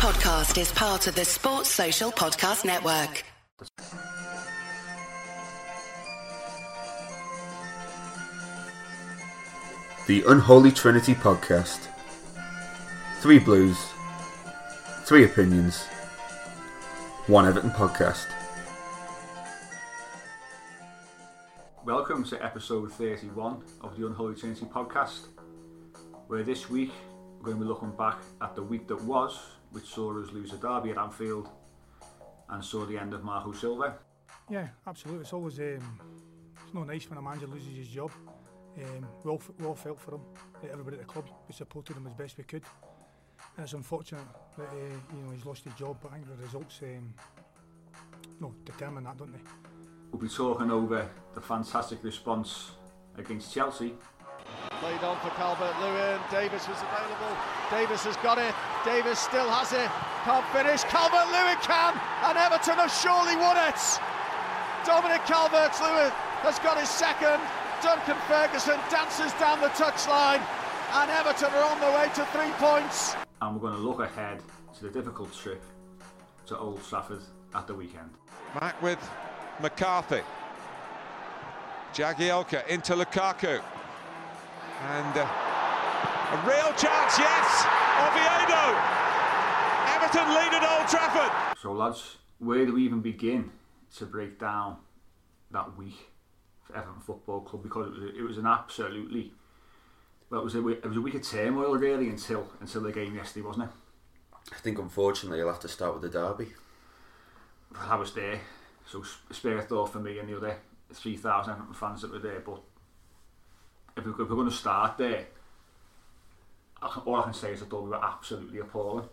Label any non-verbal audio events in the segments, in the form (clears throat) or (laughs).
podcast is part of the Sports Social Podcast Network. The Unholy Trinity Podcast. Three blues, three opinions, one Everton podcast. Welcome to episode 31 of the Unholy Trinity podcast, where this week we're going to be looking back at the week that was, which saw us lose a derby at Anfield and saw the end of Marco Silva. Yeah, absolutely. It's always um, it's not nice when a manager loses his job. Um, we, all, we all felt for him. Everybody at the club, we supported him as best we could. And it's unfortunate that uh, you know he's lost his job, but I think the results um, no determine that, don't they? We'll be talking over the fantastic response against Chelsea. Played on for Calvert Lewin. Davis was available. Davis has got it. Davies still has it. Can't finish. Calvert Lewin can. And Everton have surely won it. Dominic Calvert Lewin has got his second. Duncan Ferguson dances down the touchline. And Everton are on the way to three points. And we're going to look ahead to the difficult trip to Old Trafford at the weekend. Back with McCarthy. Jagielka into Lukaku. And uh, a real chance, yes, Oviedo. Everton lead at Old Trafford. So, lads, where do we even begin to break down that week for Everton Football Club? Because it was, it was an absolutely well, it was a it was a week of turmoil really until until the game yesterday, wasn't it? I think unfortunately you'll have to start with the derby. I was there, so spare thought for me and the other three thousand fans that were there. But if we're, if we're going to start there, all I can say is I thought we were absolutely appalling.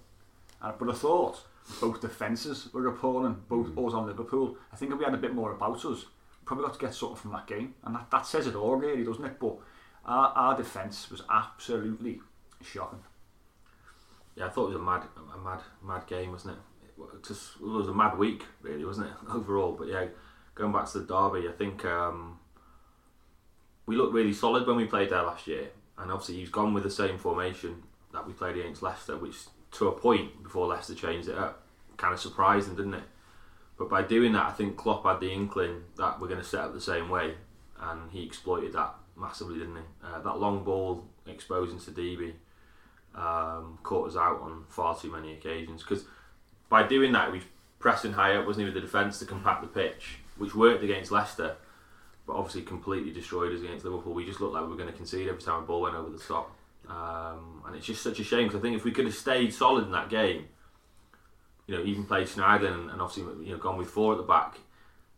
And, but I thought both defences were appalling, both mm. us on Liverpool. I think if we had a bit more about us, probably got to get something from that game, and that, that says it all, really, doesn't it? But our, our defence was absolutely shocking. Yeah, I thought it was a mad, a mad, mad game, wasn't it? It, just, it was a mad week, really, wasn't it? (laughs) Overall, but yeah, going back to the derby, I think um, we looked really solid when we played there last year, and obviously he's gone with the same formation that we played against Leicester, which to a point before Leicester changed it up, kind of surprised them, didn't it? But by doing that, I think Klopp had the inkling that we're going to set up the same way, and he exploited that massively, didn't he? Uh, that long ball exposing Sidibe um, caught us out on far too many occasions because by doing that, we pressing high up, wasn't he, with the defence to compact the pitch, which worked against Leicester, obviously completely destroyed us against Liverpool. We just looked like we were going to concede every time a ball went over the top. Um, and it's just such a shame because I think if we could have stayed solid in that game, you know, even played Sneijder and, and obviously you know gone with four at the back,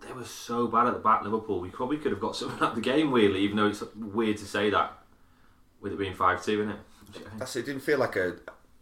they were so bad at the back. Liverpool, we probably could have got (laughs) something out of the game. Really, even though it's weird to say that with it being five two, isn't it? That's it. Didn't feel like a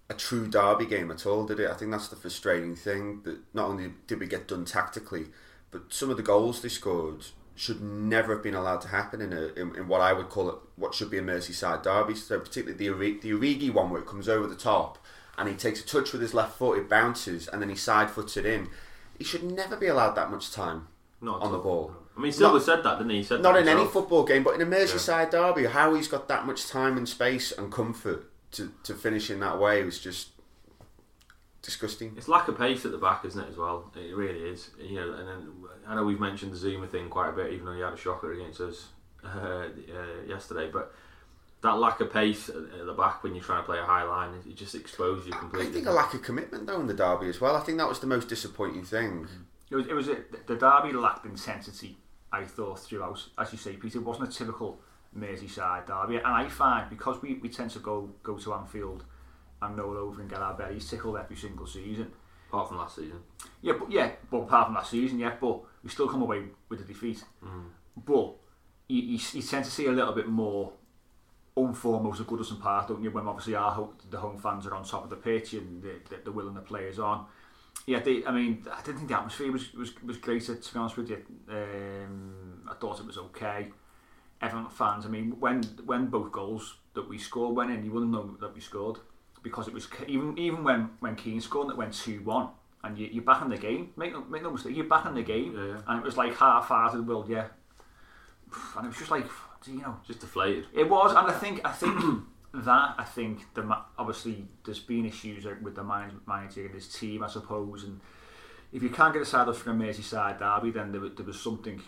a true derby game at all, did it? I think that's the frustrating thing. That not only did we get done tactically, but some of the goals they scored should never have been allowed to happen in a in, in what I would call it what should be a Merseyside derby. So particularly the the Origi one where it comes over the top and he takes a touch with his left foot, it bounces, and then he side foots it in. He should never be allowed that much time not on the ball. I mean, Silva said that, didn't he? he said not in himself. any football game, but in a Merseyside yeah. derby, how he's got that much time and space and comfort to, to finish in that way was just disgusting. It's lack of pace at the back, isn't it? As well, it really is. You know, and then I know we've mentioned the Zouma thing quite a bit, even though he had a shocker against us uh, (laughs) uh, yesterday, but that lack of pace at the back when you're trying to play a high line, it just exposes you completely. I think a lack of commitment though in the derby as well. I think that was the most disappointing thing. It was, it was a, the derby lacked intensity. I thought throughout, as you say, Peter, it wasn't a typical Merseyside derby, and I find because we, we tend to go go to Anfield and roll over and get our bellies tickled every single season. Apart from last season. Yeah, but yeah, but apart from last season, yeah, but we still come away with a defeat. Mm. But you, you, you tend to see a little bit more unforemost of Goodison Park, don't you? When obviously our the home fans are on top of the pitch and the, the, the willing the players on yeah, they, I mean, I didn't think the atmosphere was was, was great. To, be honest with you, um, I thought it was okay. Everton fans, I mean, when when both goals that we scored went in, you wouldn't know that we scored because it was even even when when Kean scored and it went two one, and you, you're back in the game. Make no, make no mistake, you're back in the game, yeah, yeah. and it was like half-hearted. Well, yeah, and it was just like you know, just deflated. It was, and I think I think (clears throat) that I think the obviously there's been issues with the manage- manager and his team, I suppose, and if you can't get a side up from a Merseyside derby, then there, there was something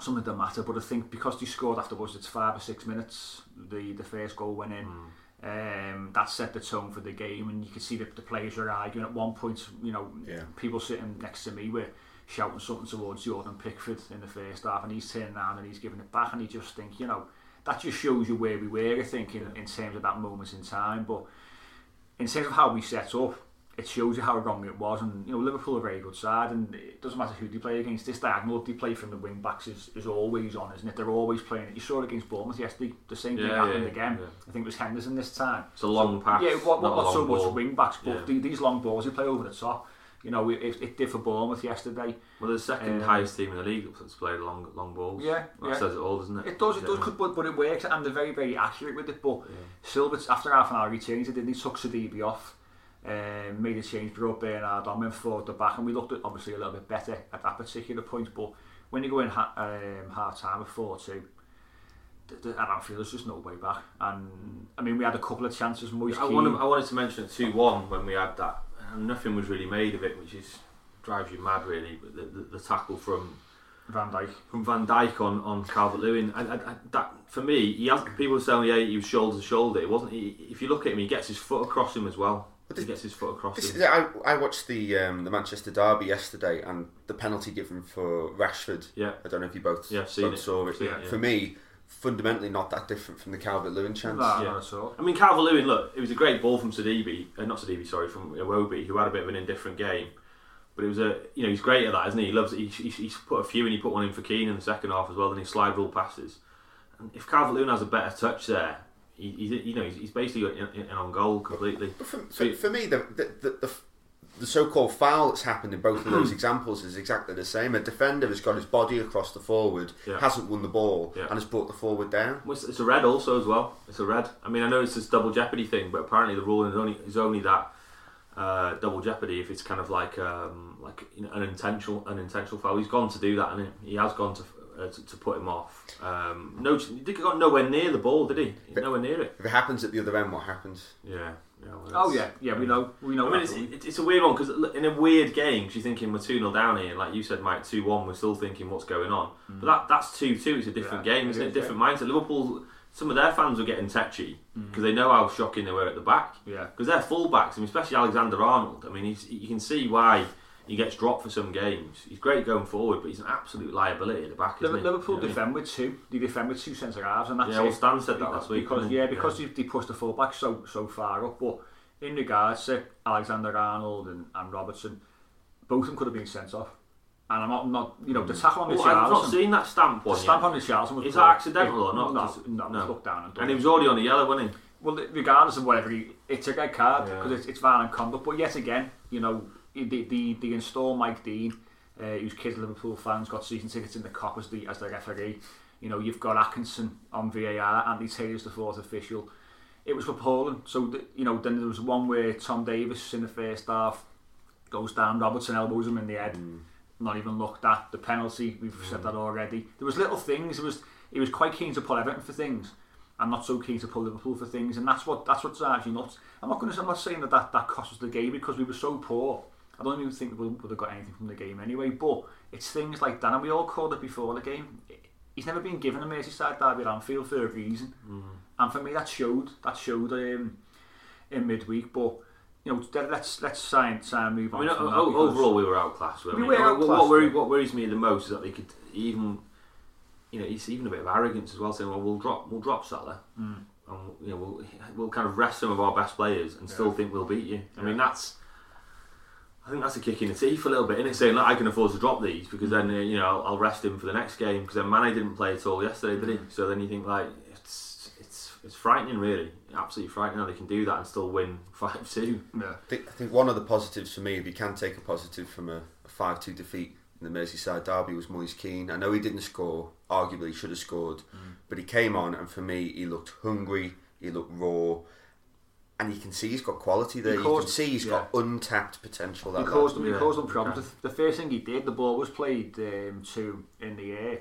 something that matter. But I think because they scored afterwards, it's five or six minutes. The the first goal went in. Mm. Um, that set the tone for the game, and you could see that the players were arguing. At one point, you know, Yeah. people sitting next to me were shouting something towards Jordan Pickford in the first half, and he's turning around and he's giving it back, and you just think, you know, that just shows you where we were. I think in, in terms of that moment in time, but in terms of how we set up, it shows you how wrong it was. And you know, Liverpool are a very good side, and it doesn't matter who they play against. This diagonal they play from the wing backs is, is always on, isn't it? They're always playing it. You saw it against Bournemouth yesterday. The same thing Yeah, happened yeah, again. yeah. I think it was Henderson this time. It's a long pass. Yeah, what, not what, not so long much wing backs, but Yeah. the, these long balls you play over the top. You know, it, it did for Bournemouth yesterday. Well, the second Um, highest team in the league that's played long long balls. Yeah, that yeah. says it all, doesn't it? It does, it does, but, but it works, and they're very, very accurate with it. But Silva, after half an hour, he changed it, didn't he? Took Sadibi off, um, made a change, brought Bernard on, went forward the back, and we looked at obviously a little bit better at that particular point. But when you go in ha- um, half time at 4 2, th- th- at Anfield, there's just no way back. And I mean, we had a couple of chances. Moise I wanted, I wanted to mention it 2 1 when we had that, and nothing was really made of it, which is drives you mad, really. But the, the, the tackle from Van Dijk. from Van Dijk on, on Calvert Lewin, that for me, he has people saying yeah he was shoulder to shoulder. It wasn't. He, if you look at him, he gets his foot across him as well. But he gets his foot across This him. is, I, I watched the um, the Manchester derby yesterday and the penalty given for Rashford. Yeah. I don't know if you both, Yeah, seen both it. saw it. Seen it, yeah. For me, fundamentally not that different from the Calvert Lewin chance. Nah, Yeah. not at. I mean, Calvert Lewin, look, it was a great ball from Sidibe, uh, not Sidibe, sorry, from Iwobi, who had a bit of an indifferent game. But it was a, you know, he's great at that, isn't he? He loves it. He, he, he's put a few and he put one in for Kean in the second half as well. Then he slide rule passes. And if Calvert Lewin has a better touch there, he, he's, you know, he's, he's basically in, in, on goal completely. But for, So for, for me, the the, the, the the so-called foul that's happened in both of those (clears throat) examples is exactly the same. A defender has got his body across the forward, Yeah. hasn't won the ball, Yeah. and has brought the forward down. Well, it's, it's a red also as well. It's a red. I mean, I know it's this double jeopardy thing, but apparently the ruling is only is only that uh, double jeopardy if it's kind of like um, like you know, an intentional an intentional foul. He's gone to do that, and he has gone to uh, to, to put him off. Um, no, he did- got nowhere near the ball, did he? He's nowhere near it. If it happens at the other end, what happens? Yeah. yeah well, Oh yeah, yeah, we know, we know. I mean, it's, it- it's a weird one because in a weird game, you're thinking we're 2 0 down here, and like you said, Mike, 2 1, we're still thinking what's going on. But that that's 2 2, it's a different Yeah, game, it isn't it? is, Different mindset. Liverpool, some of their fans were getting tetchy because they know how shocking they were at the back. Yeah. Because they're fullbacks, I mean, especially Alexander Arnold. I mean, he's, you can see why he gets dropped for some games. He's great going forward, but he's an absolute liability at the back, isn't? Liverpool You know what I mean? defend with two. They defend with two centre halves, and that's Yeah, well, it. Stan said that last week, Because he? yeah, because Yeah. They, pushed the fullback so so far up. But in regards to Alexander Arnold and, and Robertson, both of them could have been sent off. And I'm not, not you know, the tackle on the Well, I've not seen that stamp The stamp on the Charleston was Is that accidental or not? No, Just- no, no. look down and, And he was already on a yellow, wasn't he? Well, regardless of whatever, he, it's a red card Yeah. because it's, it's violent conduct. But yet again, you know, the the, the install Mike Dean, uh, whose kids Liverpool fans, got season tickets in the Kop as the as the referee. You know, you've got Atkinson on VAR, Andy Taylor's the fourth official. It was for Poland. So the, you know, then there was one where Tom Davies in the first half goes down, Robertson elbows him in the head. Not even looked at the penalty. We've said that already. There was little things. It was he was quite keen to pull Everton for things, and not so keen to pull Liverpool for things. And that's what that's what drives you nuts. I'm not going to. I'm not saying that, that that cost us the game because we were so poor. I don't even think we would have got anything from the game anyway. But it's things like that, and we all called it before the game. He's never been given a Merseyside derby at Anfield for a reason, and for me that showed. That showed um, in midweek. But you know, let's let's try and move I on. mean, from o- overall, we were outclassed. We we? were What- outclassed, What, worry, what worries me the most is that they could even, you know, it's even a bit of arrogance as well, saying, "Well, we'll drop, we'll drop Salah, Mm. and you know, we'll we'll kind of rest some of our best players and still think we'll beat you." I mean, that's. I think that's a kick in the teeth a little bit, is saying that I can afford to drop these because then uh, you know I'll, I'll rest him for the next game because then Mane didn't play at all yesterday, did he? Mm. So then you think like it's it's it's frightening, really, absolutely frightening how they can do that and still win (laughs) five two. Yeah. I think, I think one of the positives for me, if you can take a positive from a, a 5 2 defeat in the Merseyside derby, was Moise Kean. I know he didn't score, arguably should have scored, but he came on and for me, he looked hungry, he looked raw, and you can see he's got quality there. you can see he's got untapped potential. He That caused lad. them. He Yeah. caused them problems. The, the first thing he did, the ball was played um, to in the air,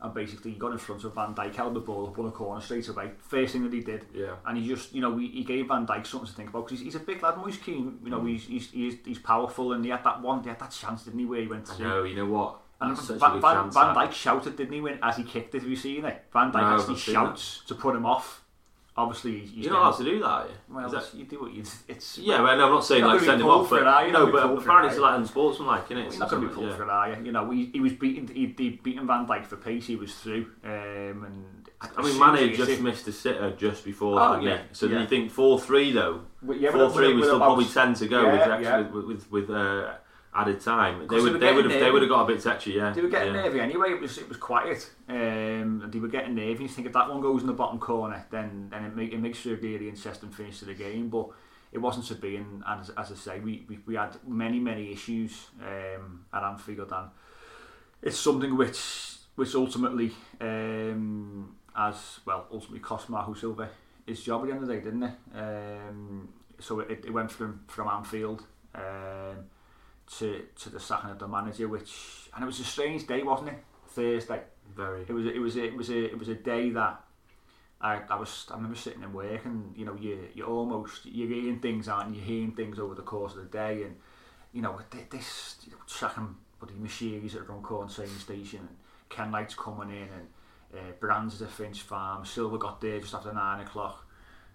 and basically he got in front of Van Dijk, held the ball up on a corner straight away. First thing that he did, Yeah. and he just, you know, he, he gave Van Dijk something to think about because he's, he's a big lad, Moise Kean. You know, he's, he's he's he's powerful, and he had that one, he had that chance, didn't he, where he went I through. know, you know what? And That's such a Van, Van, chance. Van that. Dijk shouted, didn't he, when as he kicked it? Have you seen it? Van Dijk No, actually not seen shouts to put him off. Obviously, he's You're not allowed to do that, are you? Well, that- you do what you. It's Yeah, well, no, I'm not saying like send him off, for but it, are you? no, but gonna be pulled for apparently it's are like unsportsmanlike, isn't it? He's not going to be pulled yeah. for an eye. You know, he, he was beaten. He, he beaten Van Dijk for pace. He was through. Um, and I mean, Mane just missed a sitter just before Oh, that, yeah, yeah. So then yeah. you think four three though. Yeah, four three, was still probably ten to go with Yeah, yeah. with with, with uh, added time. They would they would have they would have got a bit touchy, yeah. They were getting yeah. nervy anyway. It was it was quiet. Um, and they were getting nervy. You think if that one goes in the bottom corner, then then it, make, it makes for a really interesting finish to the game. But it wasn't to be. And, as, as I say, we, we, we had many many issues um, at Anfield, and it's something which which ultimately um, as well ultimately cost Marco Silva his job at the end of the day, didn't it? Um, so it, it went from from Anfield. Um, to to the sacking of the manager, which and it was a strange day, wasn't it? Thursday. Very. It was it was it was a it was a day that I, I was I remember sitting in work and you know you you almost you're hearing things out and you're hearing things over the course of the day and you know th- this you know, sacking bloody machineries at Runcorn train station and Kenwright's coming in and uh, Brands at Finch Farm Silva got there just after nine o'clock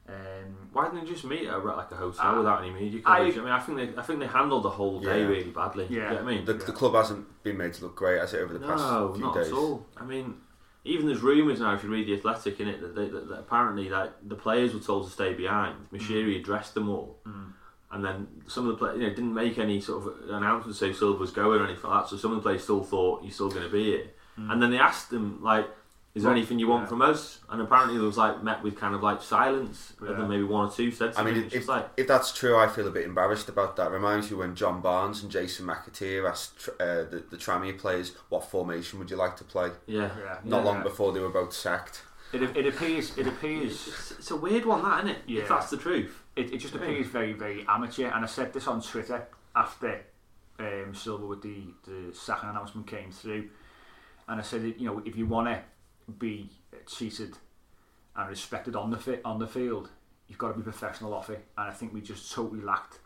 um, Why didn't they just meet at like a hotel Ah, without any media I- coverage? I, mean, I think they, I think they handled the whole day Yeah. really badly. Yeah. You know what I mean? The, the club hasn't been made to look great, has it, over the past no, few not days? at all. I mean, even there's rumours now. If you read the Athletic in it, that, they, that, that apparently like the players were told to stay behind. Moshiri addressed them all, and then some of the players, you know, didn't make any sort of announcement to say Silva was going or anything like that. So some of the players still thought he's still going to be here. And then they asked them like, "Is there Well, anything you want yeah. from us?" And apparently it was like met with kind of like silence. And then maybe one or two said I mean, if, like, if that's true, I feel a bit embarrassed about that. Reminds me when John Barnes and Jason McAteer asked uh, the, the Tranmere players, what formation would you like to play? yeah, Yeah. Not Yeah. long before they were both sacked. it, it appears it appears It's, it's a weird one, that isn't it? Yeah. If that's the truth. it, it just appears very, very amateur. And I said this on Twitter after um, Silva with the, the sacking announcement came through. And I said, you know, if you want to be treated and respected on the fi- on the field, you've got to be professional off it. And I think we just totally lacked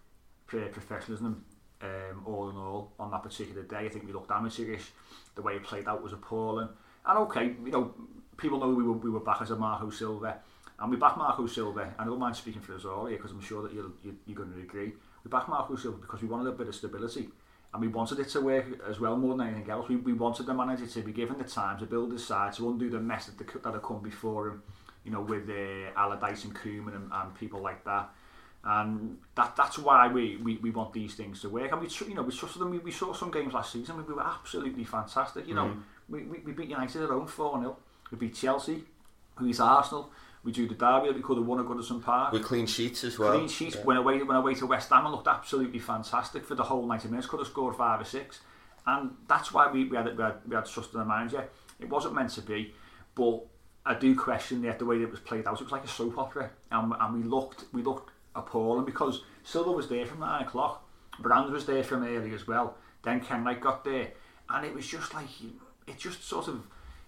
pro- professionalism um, all in all on that particular day. I think we looked amateurish. The way it played out was appalling. And okay, you know, people know we were, we were back as a Marco Silva. And we back Marco Silva, and I don't mind speaking for us all here because I'm sure that you, you're going to agree. We back Marco Silva because we wanted a bit of stability and we wanted it to work as well more than anything else. We, we wanted the manager to be given the time to build his side, to undo the mess that, the, that had come before him, you know, with uh, Allardyce and Koeman and, and people like that. And that that's why we, we, we want these things to work. And we you know we trusted them. We, we saw some games last season. We were absolutely fantastic. You know, we, we, we beat United at home four 0 We beat Chelsea. We beat Arsenal. We drew the derby that we could have won at Goodison Park. We clean sheets as well. Clean sheets. Went away, went away to West Ham and looked absolutely fantastic for the whole 90 minutes. Could have scored five or six, and that's why we, we had we had we had trust in the manager. It wasn't meant to be, but I do question the, the way that it was played out. It was like a soap opera, and, and we looked we looked appalling because Silva was there from nine o'clock, Brand was there from early as well. Then Kenwright got there, and it was just like it just sort of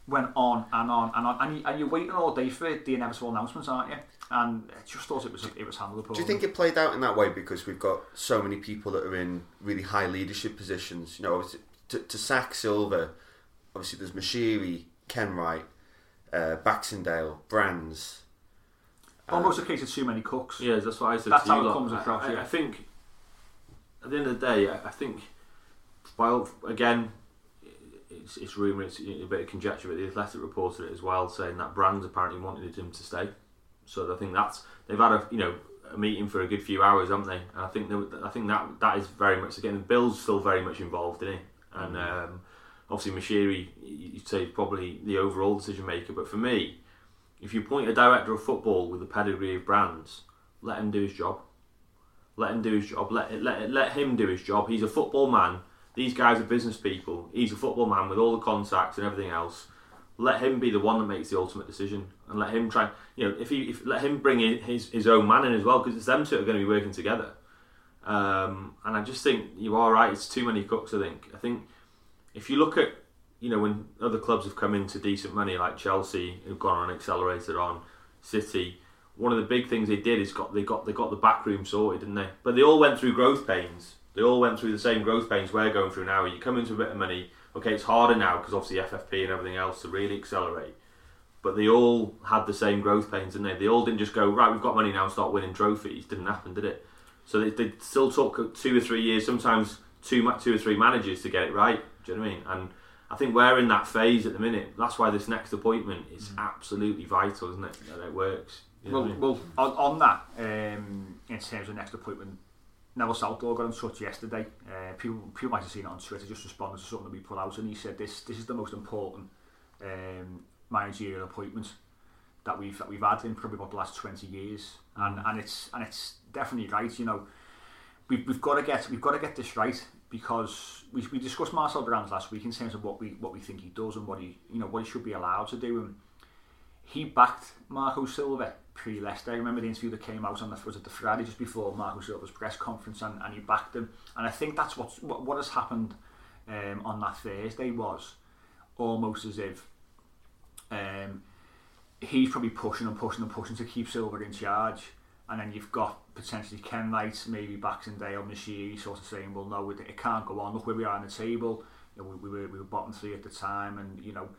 went on and on and on, and, you, and you're waiting all day for the inevitable announcements, aren't you? And I just thought it was it was handled appalling. Do you think it played out in that way because we've got so many people that are in really high leadership positions? You know, to, to sack Silva, obviously there's Moshiri, Ken Wright, uh, Baxendale, Brands. Almost a case of too many cooks. Yeah, that's what I said That's to you. how it lot. comes I- across, I, yeah. I think at the end of the day, I, I think, well, again, it's, it's rumour, it's a bit of conjecture, but the Athletic reported it as well, saying that Brands apparently wanted him to stay. So I think that's they've had a you know a meeting for a good few hours, haven't they? And I think I think that that is very much again. Bill's still very much involved in it, and um, obviously Moshiri, you'd say is probably the overall decision maker. But for me, if you point a director of football with the pedigree of Brands, let him do his job. Let him do his job. Let let let him do his job. He's a football man. These guys are business people. He's a football man with all the contacts and everything else. Let him be the one that makes the ultimate decision, and let him try. You know, if he if let him bring in his his own man in as well, because it's them two that are going to be working together. Um, and I just think you are right. It's too many cooks. I think. I think if you look at you know, when other clubs have come into decent money, like Chelsea, who've gone on accelerated on City, one of the big things they did is got they got they got the back room sorted, didn't they? But they all went through growth pains. They all went through the same growth pains we're going through now. You come into a bit of money. Okay, it's harder now because obviously FFP and everything else to really accelerate. But they all had the same growth pains, didn't they? They all didn't just go right. We've got money now and start winning trophies. Didn't happen, did it? So they, they still took two or three years, sometimes two two or three managers to get it right. Do you know what I mean? And I think we're in that phase at the minute. That's why this next appointment is absolutely vital, isn't it? That it works. You know Well, I mean? well on, on that, um, in terms of next appointment, Neville Southall got in touch yesterday. Uh, people, people might have seen it on Twitter, just responded to something that we put out, and he said this this is the most important um, managerial appointment that we've that we've had in probably about the last twenty years, and and it's and it's definitely right. You know, we've, we've got to get we've got to get this right because we, we discussed Marcel Brands last week in terms of what we what we think he does and what he you know what he should be allowed to do and he backed Marco Silva pre Leicester. I remember the interview that came out on the was it the Friday just before Marco Silva's press conference and, and he backed him and I think that's what's, what what has happened um, on that Thursday was almost as if um, he's probably pushing and pushing and pushing to keep Silva in charge. And then you've got potentially Kenwright, maybe Baxendale, Moshiri sort of saying, well, no, it, it can't go on. Look where we are on the table. You know, we, we, were, we were bottom three at the time. And, you know,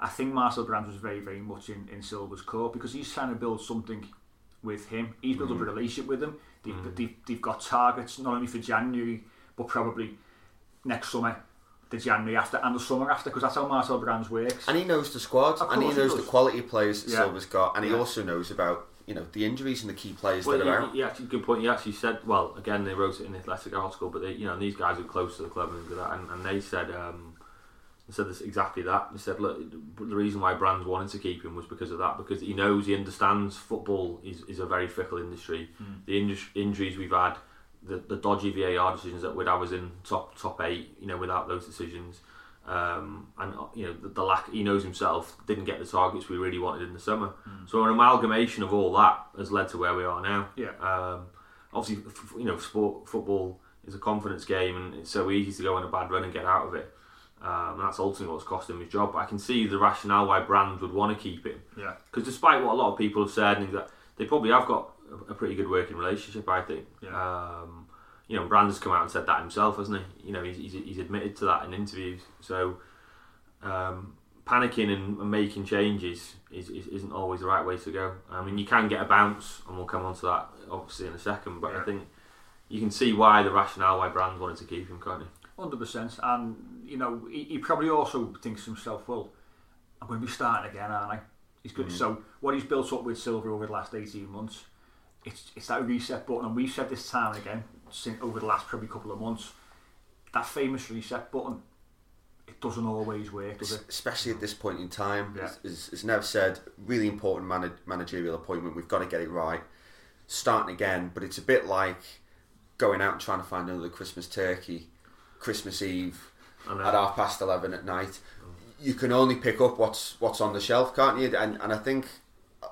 I think Marcel Brands was very, very much in, in Silva's court because he's trying to build something with him. He's built up a relationship with him. They've, they've, they've got targets not only for January, but probably next summer, the January after, and the summer after, because that's how Marcel Brands works. And he knows the squad, and he he knows does. the quality of players that Yeah. Silva's got, and he Yeah. also knows about you know the injuries and the key players Well, that he, are out. he actually good point. He actually said, well, again, they wrote it in the Athletic article, but they, you know, these guys are close to the club and things like that, and, and they said, um, they said this exactly that. They said, look, the reason why Brands wanted to keep him was because of that, because he knows, he understands football is, is a very fickle industry. The inju- injuries we've had, the, the dodgy VAR decisions that we'd have us in top top eight, you know, without those decisions. Um, and uh, you know the, the lack he knows himself didn't get the targets we really wanted in the summer. So an amalgamation of all that has led to where we are now. Yeah. Um, obviously, f- you know, sport football is a confidence game, and it's so easy to go on a bad run and get out of it. Um, and that's ultimately what's cost him his job. But I can see the rationale why Brands would want to keep him. Yeah. Because despite what a lot of people have said, and that they probably have got a, pretty good working relationship, I think. Um, you know, Brand has come out and said that himself, hasn't he? You know, he's, he's, he's admitted to that in interviews. So um, panicking and, and making changes is, is, isn't always the right way to go. I mean, you can get a bounce, and we'll come on to that obviously in a second. But I think you can see why the rationale why Brand wanted to keep him, can't you? Hundred percent, and you know he, he probably also thinks to himself, "Well, I'm going to be starting again, aren't I?" He's good. Mm-hmm. So what he's built up with Silva over the last eighteen months, it's it's that reset button, and we've said this time and again since over the last probably couple of months. That famous reset button, it doesn't always work, does it? especially at this point in time. Yeah. As, as, Nev said, really important mana managerial appointment. We've got to get it right. Starting again, but it's a bit like going out and trying to find another Christmas turkey, Christmas Eve at half past eleven at night. You can only pick up what's what's on the shelf, can't you? And and I think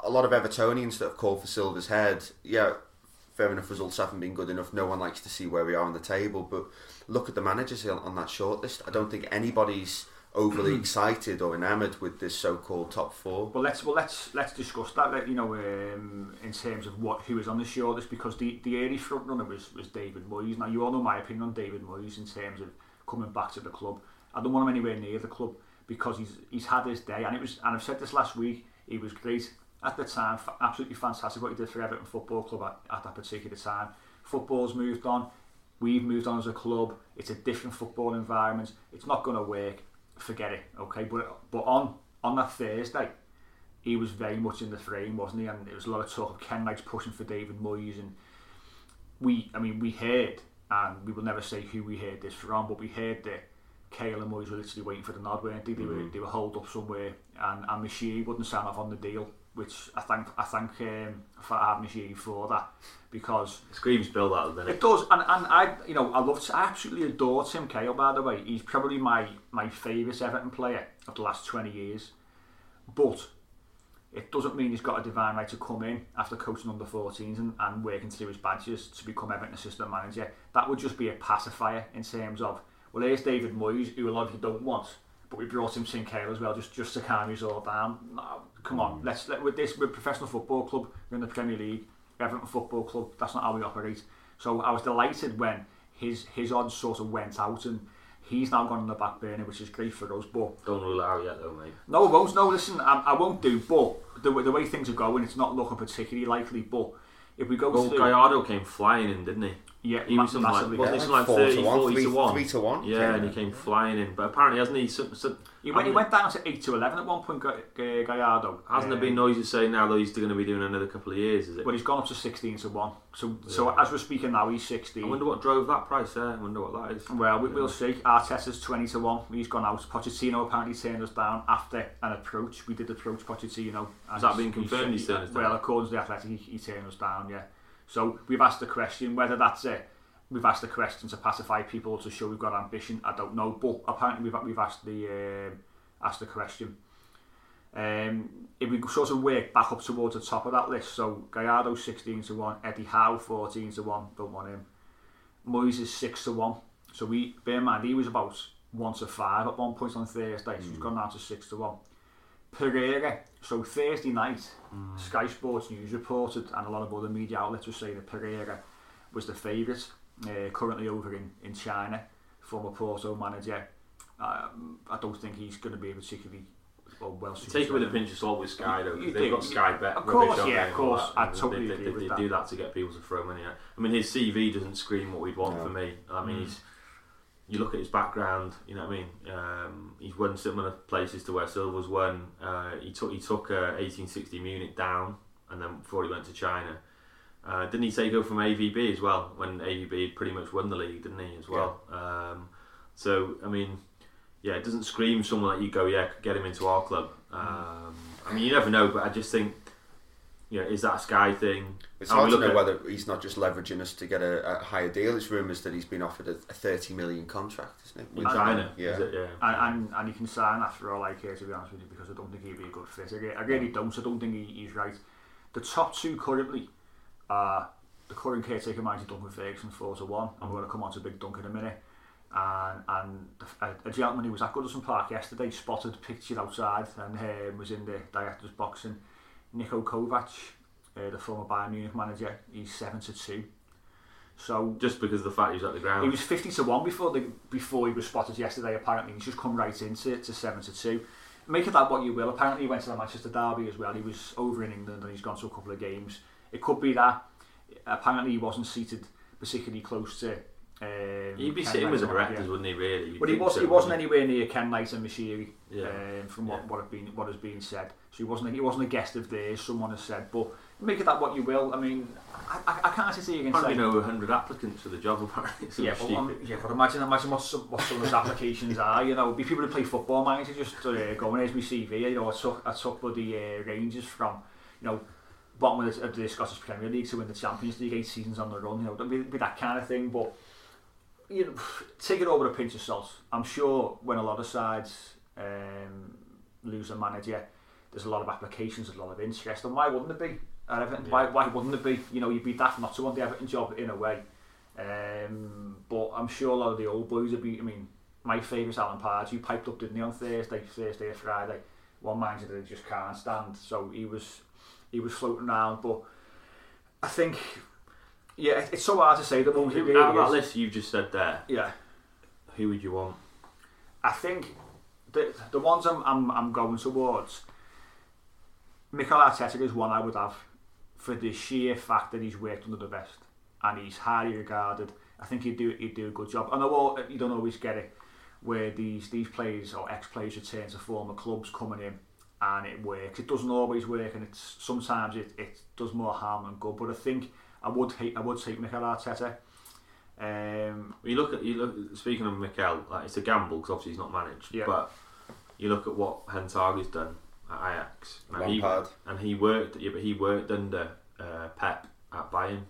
a lot of Evertonians that have called for Silva's head, yeah, fair enough. Results haven't been good enough. No one likes to see where we are on the table, but look at the managers on on that shortlist. I don't think anybody's overly excited or enamoured with this so-called top four. Well, let's well let's let's discuss that. Like, you know, um, in terms of what who is on the show, shortlist, because the the early front runner was was David Moyes. Now you all know my opinion on David Moyes in terms of coming back to the club. I don't want him anywhere near the club because he's he's had his day, and it was and I've said this last week. He was great at the time, fa- absolutely fantastic what he did for Everton Football Club at, at that particular time. Football's moved on. We've moved on as a club. It's a different football environment. It's not going to work. Forget it. Okay, but but on on that Thursday, he was very much in the frame, wasn't he? And there was a lot of talk of Kenwright's pushing for David Moyes, and we, I mean, we heard, and we will never say who we heard this from, but we heard that Cahill and Moyes were literally waiting for the nod, weren't they? They were mm-hmm. they were holed up somewhere, and and Moshiri wouldn't sign off on the deal, which I thank I thank um, Farhad Moshiri for that because Screams Bill that, doesn't it it? does, and, and I, you know, I love, I absolutely adore Tim Cahill. By the way, he's probably my my favourite Everton player of the last twenty years. But it doesn't mean he's got a divine right to come in after coaching under 14s and, and working through his badges to become Everton assistant manager. That would just be a pacifier in terms of, well, here's David Moyes, who a lot of you don't want, but we brought him Sinclair as well, just just to calm us all down. Come on, let's let with this with professional football club, we're in the Premier League, We're Everton Football Club. That's not how we operate. So I was delighted when his his odds sort of went out and. He's now gone on the back burner, which is great for us. But Don't rule it out yet, though, mate. no, I won't. No, listen, I, I won't do. But the, way- the way things are going, it's not looking particularly likely. But if we go Well, through, Gallardo came flying in, didn't he? Yeah, He was something like, massively. wasn't he Yeah, like four to 30, 40 three- to 1? three to one. Yeah, Yeah. and he came flying in. But apparently, hasn't he? Some, some, He went, he went down to 8 to 11 at one point, Ga- Ga- Gallardo. Hasn't there Um, been noises saying now that he's going to be doing another couple of years? Is it? But he's gone up to 16 to 1. So so as we're speaking now, he's 16. I wonder what drove that price there. I wonder what that is. Well, we, we'll see. Arteta's 20 to 1. He's gone out. Pochettino apparently turned us down after an approach. We did approach Pochettino. Has that he's- been confirmed he's- he's turned us down? Well, according to the Athletic, he, he turned us down, yeah. So we've asked the question whether that's it. We've asked the question to pacify people to show we've got ambition. I don't know, but apparently we've we've asked the um, asked the question. Um, if we sort of work back up towards the top of that list, so Gallardo 16 to 1, Eddie Howe 14 to 1, don't want him. Moyes is 6 to 1. So we, bear in mind, he was about 1 to 5 at one point on Thursday, so he's gone down to 6 to 1. Pereira, so Thursday night, Sky Sports News reported, and a lot of other media outlets were saying that Pereira was the favourite, uh, currently over in, in China, former Porto manager. Um, I don't think he's going to be particularly well, well suited. Take it with a pinch of salt with Sky though. 'cause You They've do. got Sky Bet. Of course, yeah, of course. I And totally they, agree they, with they that. do that to get people to throw money at. I mean, his CV doesn't scream what we'd want No. for me. I mean, Mm. he's. You look at his background. You know what I mean. Um, he's won similar places to where Silva's won. Uh, he took he took uh, 1860 Munich down, and then before he went to China. Uh, didn't he take over from AVB as well when AVB pretty much won the league, didn't he as well? Um, so I mean, yeah, it doesn't scream someone that you go, yeah, get him into our club. Um, I mean, you never know, but I just think, you know, is that a Sky thing? It's And hard to know at- whether he's not just leveraging us to get a, a higher deal. It's rumours that he's been offered a, a 30 million contract, isn't it? in With- China, Yeah. is it? Yeah. And, and, and he can sign after all I care to be honest with you because I don't think he'd be a good fit. I, re- I really don't. I don't think he, he's right. The top two currently are the current caretaker manager Duncan Ferguson four to one, and we're going to come on to Big Dunk in a minute. And and the, a, a gentleman who was at Goodison Park yesterday spotted pictured outside and um, was in the director's box and Niko Kovac, uh, the former Bayern Munich manager, he's seven to two. So Just because of the fact he was at the ground. he was 50 to 1 before the before he was spotted yesterday apparently he's just come right into to 7 to 2 make of that what you will apparently he went to the Manchester Derby as well he was over in England and he's gone to a couple of games it could be that apparently he wasn't seated particularly close to um, He'd be Ken sitting with the Knight or what have directors, you. wouldn't he? Really? You'd but he was so, he wasn't wouldn't anywhere near Kenwright and Moshiri Yeah. um, from what, Yeah. what have been what has been said so he wasn't he wasn't a guest of theirs someone has said but make of that what you will I mean I, I, I can't sit here and say Apparently, no 100 applicants for the job. (laughs) Apparently, it's yeah, but, um, yeah, but imagine, imagine what some, what some of those (laughs) applications are. You know, be people who play football manager just uh, going, here's my CV. You know, I took I took bloody uh, Rangers from, you know, bottom of the, of the Scottish Premier League to win the Champions League eight seasons on the run. You know, be, be that kind of thing. But you know, take it over with a pinch of salt. I'm sure when a lot of sides um, lose a manager, there's a lot of applications, there's a lot of interest, and why wouldn't it be? At Everton, why, why wouldn't it be? You know, you'd be daft not to want the Everton job in a way. Um, but I'm sure a lot of the old boys would be. I mean, my favourite Alan Pardew. piped up, didn't he, on Thursday, Thursday or Friday? One manager that I just can't stand. So he was, he was floating around. But I think, yeah, it's so hard to say the moment. It Who- Out of that is. list you've just said there, Yeah, who would you want? I think the the ones I'm I'm, I'm going towards. Mikel Arteta is one I would have for the sheer fact that he's worked under the best and he's highly regarded. I think he'd do he'd do a good job. I know all, you don't always get it where these these players or ex players return to former clubs coming in and it works. It doesn't always work and it's sometimes it, it does more harm than good. But I think I would hate I would take Mikel Arteta. Um, you look at you look. Speaking of Mikel, like, it's a gamble because obviously he's not managed. Yeah. But you look at what Ten Hag's done at Ajax. Now, he, and he worked. Yeah, but he worked under uh, Pep at Bayern,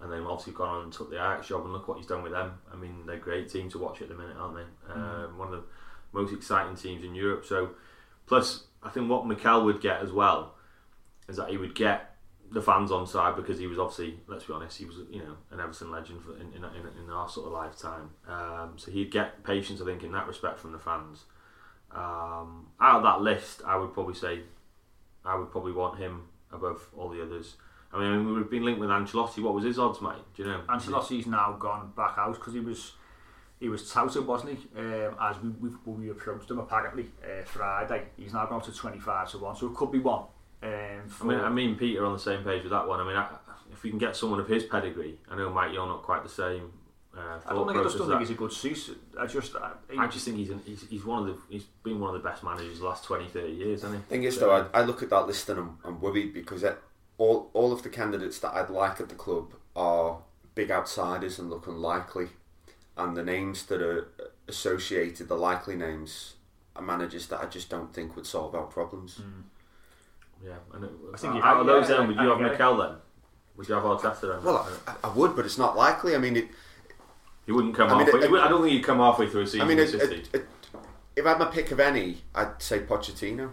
and then obviously gone on and took the Ajax job. And look what he's done with them. I mean, they're a great team to watch at the minute, aren't they? Um, one of the most exciting teams in Europe. So, plus, I think what Mikel would get as well is that he would get the fans on side because he was obviously, let's be honest, he was you know an Everton legend for, in, in, in, our sort of lifetime. Um, so he'd get patience, I think, in that respect from the fans. Um, out of that list, I would probably say I would probably want him above all the others. I mean, we've been linked with Ancelotti. What was his odds, mate? Do you know? Ancelotti's now gone back out because he was he was touted, wasn't he? Um, as we, we, we approached him apparently uh, Friday. He's now gone to 25 to 1, so it could be one. Um, I mean, I mean, Peter on the same page with that one. I mean, I, if we can get someone of his pedigree, I know, Mike, you're not quite the same. Uh, I don't think I just don't think he's a good suit. I just, I, I just think he's, an, he's he's one of the he's been one of the best managers the last 20, 30 years, hasn't he? Thing is, though, I, I look at that list and I'm, I'm worried because it, all all of the candidates that I'd like at the club are big outsiders and look unlikely, and the names that are associated, the likely names, are managers that I just don't think would solve our problems. Mm. Yeah, and it, I think you out have- of those, yeah, then would you have get. Mikel then? Would you have Arteta then? Well, I, I would, but it's not likely. I mean, it, he wouldn't come I mean, halfway. it- I don't think he'd come halfway through a season I mean, it, it, it, if I had my pick of any, I'd say Pochettino.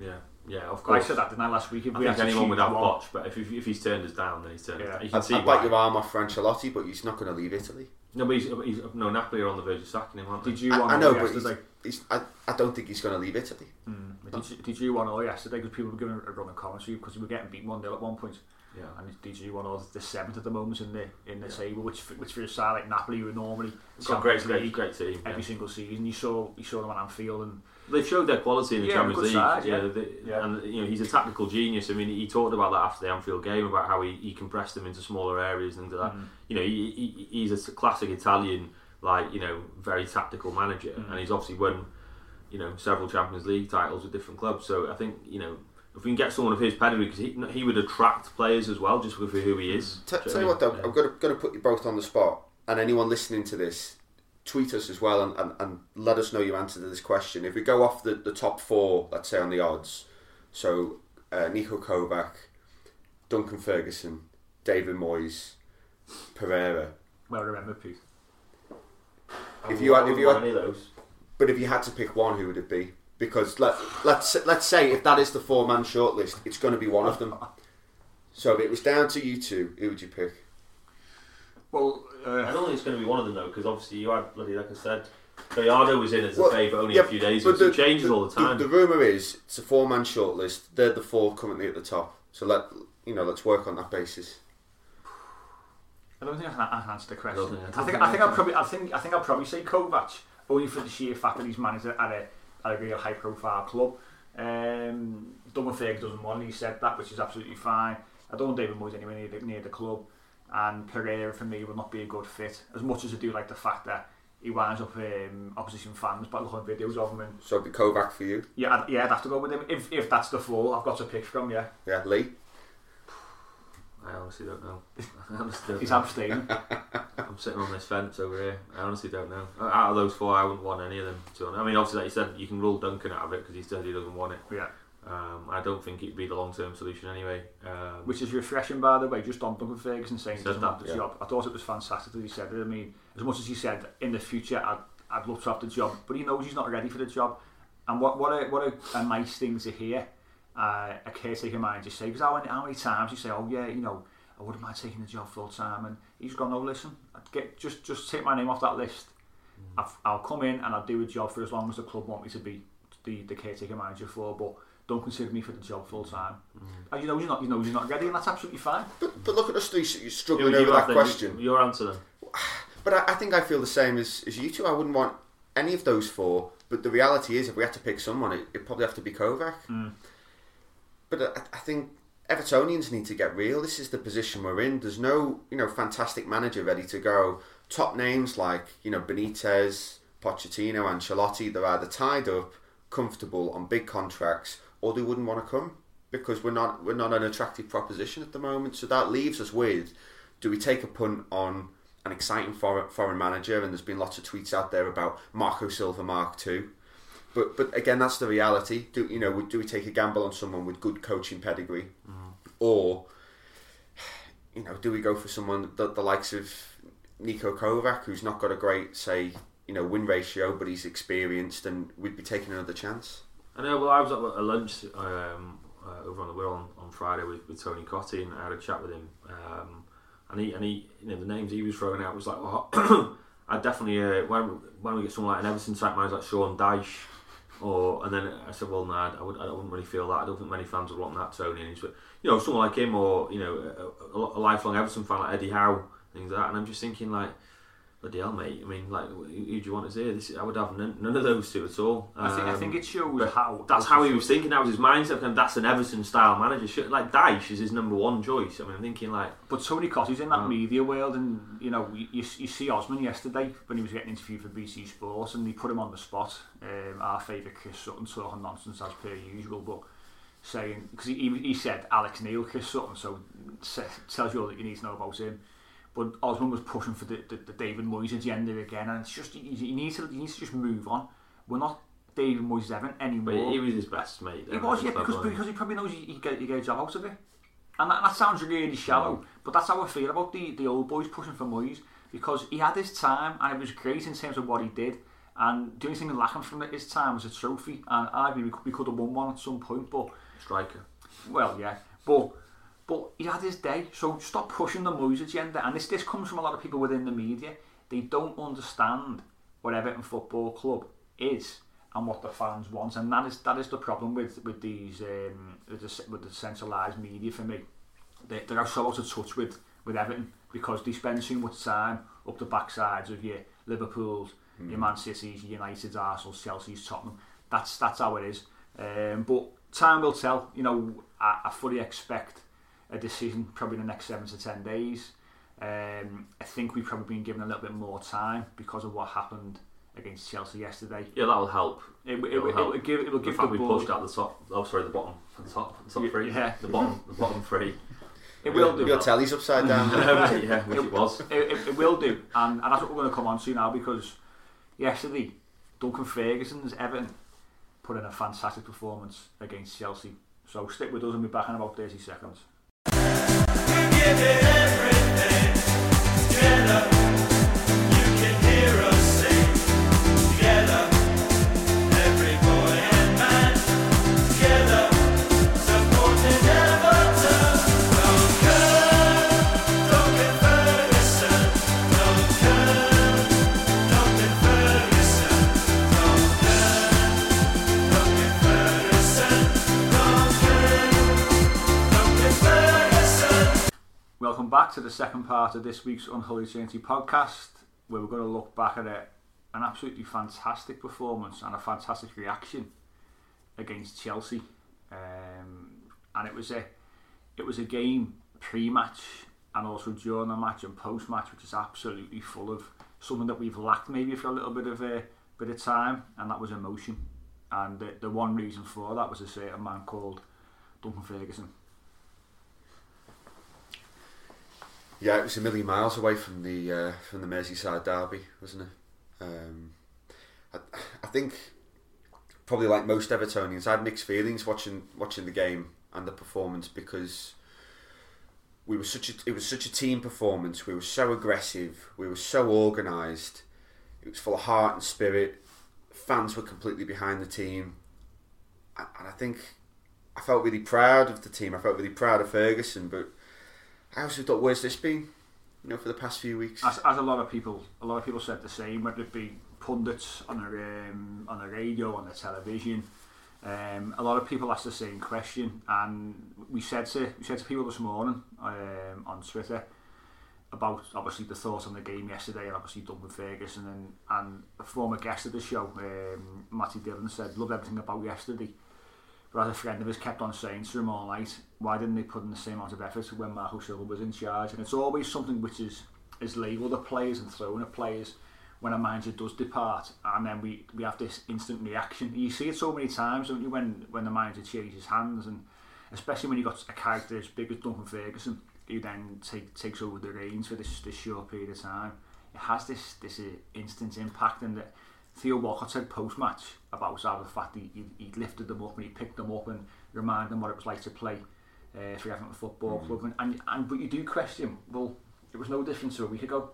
yeah, yeah, of course. I said that didn't I last week. If I we think had to anyone would choose have Poch, but if, if, if he's turned us down, then he's turned Yeah. us down. You can I'd, see I'd why. bite your arm off for Ancelotti, but he's not going to leave Italy. No, but he's, he's no Napoli are on the verge of sacking him, aren't they? Did you I, want I know, but he's, yesterday? he's, I, I don't think he's going to leave Italy. Hmm, did you, did you want all yesterday? Because people were giving a run of commentary because we were getting beat one 0 at one point. Yeah. And did you want all the seventh at the moment in the in the table, which which for a side like Napoli who are normally It's got great, great, great team. every Yeah. single season. You saw you saw them on Anfield and They've showed their quality in the Yeah, Champions good League. side, yeah, yeah. they- Yeah. and you know he's a tactical genius. I mean, he talked about that after the Anfield game about how he, he compressed them into smaller areas and things like that. Mm. You know, he, he, he's a classic Italian, like you know, very tactical manager, mm. and he's obviously won, you know, several Champions League titles with different clubs. So I think you know. If we can get someone of his pedigree, because he, he would attract players as well, just with who he is. T- Do tell you what, though, I mean? I'm going to, going to put you both on the spot, and anyone listening to this, tweet us as well and, and, and let us know your answer to this question. If we go off the, the top four, let's say on the odds, so uh, Niko Kovac, Duncan Ferguson, David Moyes, Pereira. well remember Pete. If you I had, if wouldn't you want had, any of those. but if you had to pick one, who would it be? Because let let's let's say if that is the four man shortlist, it's going to be one of them. (laughs) So if it was down to you two, who would you pick? Well, I uh, don't think it's going to be one of them though, because obviously you had bloody like I said, Gallardo was in as a Well, favourite only yeah, a few days but ago. So it changes all the time. The, rumour is it's a four man shortlist. They're the four currently at the top. So let you know, let's work on that basis. I don't think I can, I can answer the question. I think- I I don't think think I I think I'll probably I think I think I'll probably say Kovac only for the sheer fact that he's managed at a at a real high profile club. Um, Duncan doesn't want. it, He said that, which is absolutely fine. I don't want David Moyes anywhere near the, near the club, and Pereira for me will not be a good fit. As much as I do like the fact that he winds up um, opposition fans by looking at videos of him, and So it'd be Kovac for you. yeah, I'd, yeah, I'd have to go with him if if that's the four I've got to pick from. Yeah, Yeah, Lee. I honestly don't know. (laughs) I honestly don't he's know. abstaining. (laughs) (laughs) I'm sitting on this fence over here. I honestly don't know. Out of those four, I wouldn't want any of them. To be honest. I mean, obviously, like you said, you can rule Duncan out of it because he said he doesn't want it. yeah. Um, I don't think it'd be the long term solution anyway. Um, Which is refreshing, by the way, just on Duncan Ferguson saying he doesn't want that, the yeah. job. I thought it was fantastic that he said it. I mean, as much as he said in the future, I'd, I'd love to have the job, but he knows he's not ready for the job. And what what a, what a, a nice thing to hear uh, a caretaker manager say, because how many, how many times you say, oh yeah, you know, I wouldn't mind taking the job full time, and he's gone, no, listen, I'd get just just take my name off that list. I've, I'll come in and I'll do a job for as long as the club want me to be the, the caretaker manager for, but don't consider me for the job full time. Mm. And you know he's not, you know he's not ready, and that's absolutely fine. But, but look at us three s- who struggling would you over that have then? question. Your answer then. But I, I think I feel the same as, as you two. I wouldn't want any of those four. But the reality is, if we had to pick someone, it, it'd probably have to be Kovac. Mm. But I, I think Evertonians need to get real. This is the position we're in. There's no, you know, fantastic manager ready to go. Top names like, you know, Benitez, Pochettino, Ancelotti, they're either tied up, comfortable on big contracts, or they wouldn't want to come because we're not we're not an attractive proposition at the moment. So that leaves us with: do we take a punt on an exciting foreign, foreign manager? And there's been lots of tweets out there about Marco Silva Mark II. But but again, that's the reality. Do you know? Do we take a gamble on someone with good coaching pedigree, mm-hmm. or you know, do we go for someone the, the likes of Niko Kovac, who's not got a great say, you know, win ratio, but he's experienced, and we'd be taking another chance. I know. Well, I was at a lunch um, uh, over on the Wirral on, on Friday with, with Tony Cottee, and I had a chat with him. Um, and he and he, you know, the names he was throwing out was like, (coughs) well, I definitely uh, when when we get someone like an Everton type manager like Sean Dyche, Or and then I said, well, no, I, would, I wouldn't really feel that. I don't think many fans would want that Tony. And he's, but you know, someone like him, or you know, a, a, a lifelong Everton fan like Eddie Howe, things like that. And I'm just thinking like bloody hell, mate. I mean, like, who, who do you want as here? This, I would have none, none of those two at all. I think, I think Um, it shows how That's how he was thinking. That was his mindset. And that's an Everton style manager. Should- Like Dyche is his number one choice. I mean, I'm thinking like, But Tony Cottee's in that Mm. media world, and you know, you, you, you see Osman yesterday when he was getting interviewed for BT Sports, and he put him on the spot. Um, our favourite Chris Sutton talking nonsense as per usual, but saying because he, he, he said Alex Neil, Chris Sutton, so se- tells you all that you need to know about him. But Osman was pushing for the, the, the David Moyes agenda again, and it's just he, he needs to he needs to just move on. We're not David Moyes Evan anymore. but he was his best mate. He was, yeah, because, because he probably knows he, he, get, he get a job out of it. And that, that sounds really shallow, but that's how I feel about the, the old boys pushing for Moyes because he had his time and it was great in terms of what he did. And the only thing lacking from it his time was a trophy. And I agree, we could, we could have won one at some point, but striker. well, yeah, but but he had his day. So stop pushing the Moyes agenda. And this this comes from a lot of people within the media. They don't understand what Everton Football Club is and what the fans want, and that is that is the problem with with these um, with the with the centralised media for me. They they're so out of touch with with Everton because they spend too much time up the backsides of your Liverpool's, your Man City's, your United's, Arsenal's, Chelsea's, Tottenham. That's that's how it is. Um, but time will tell. You know, I, I fully expect a decision probably in the next seven to ten days. Um, I think we've probably been given a little bit more time because of what happened against Chelsea yesterday. Yeah, that will help. It, it, it, It'll it, help. will give it will The give fact the we pushed out the top. Oh, sorry, the bottom, the top, the top Yeah, three. yeah. the bottom, the bottom three. (laughs) it will do. Your telly's upside down. (laughs) yeah, which it was. it, it, it will do, and, and that's what we're going to come on to now because yesterday Duncan Ferguson's Everton put in a fantastic performance against Chelsea. So stick with us and we'll be back in about 30 seconds give it everything. Together. Welcome back to the second part of this week's Unholy Trinity podcast, where we're going to look back at a, an absolutely fantastic performance and a fantastic reaction against Chelsea. Um, and it was a it was a game pre-match and also during the match and post-match, which is absolutely full of something that we've lacked maybe for a little bit of a bit of time, and that was emotion. And the, the one reason for that was a certain man called Duncan Ferguson. Yeah, it was a million miles away from the uh, from the Merseyside derby, wasn't it? Um, I, I think probably like most Evertonians, I had mixed feelings watching watching the game and the performance because we were such a it was such a team performance. We were so aggressive. We were so organised. It was full of heart and spirit. Fans were completely behind the team, and I think I felt really proud of the team. I felt really proud of Ferguson, but. I also thought, where's this been? You know, for the past few weeks. as, as a lot of people, a lot of people said the same, whether it be pundits on the um, on the radio, on the television. Um, a lot of people asked the same question, and we said to we said to people this morning um, on Twitter about obviously the thoughts on the game yesterday, and obviously Duncan Ferguson and and a former guest of the show, um, Matty Dillon said loved everything about yesterday. A friend of his kept on saying to him all night, why didn't they put in the same amount of effort when Marco Silva was in charge? And it's always something which is is labelled at players and thrown at players when a manager does depart, and then we, we have this instant reaction. You see it so many times, don't you, when when the manager changes hands, and especially when you've got a character as big as Duncan Ferguson, who then take, takes over the reins for this this short period of time. It has this this uh, instant impact, and that Theo Walcott said post match about how the fact he, he, he lifted them up and he picked them up and reminded them what it was like to play uh, for Everton Football Club, and, and and but you do question, well, it was no different to a week ago.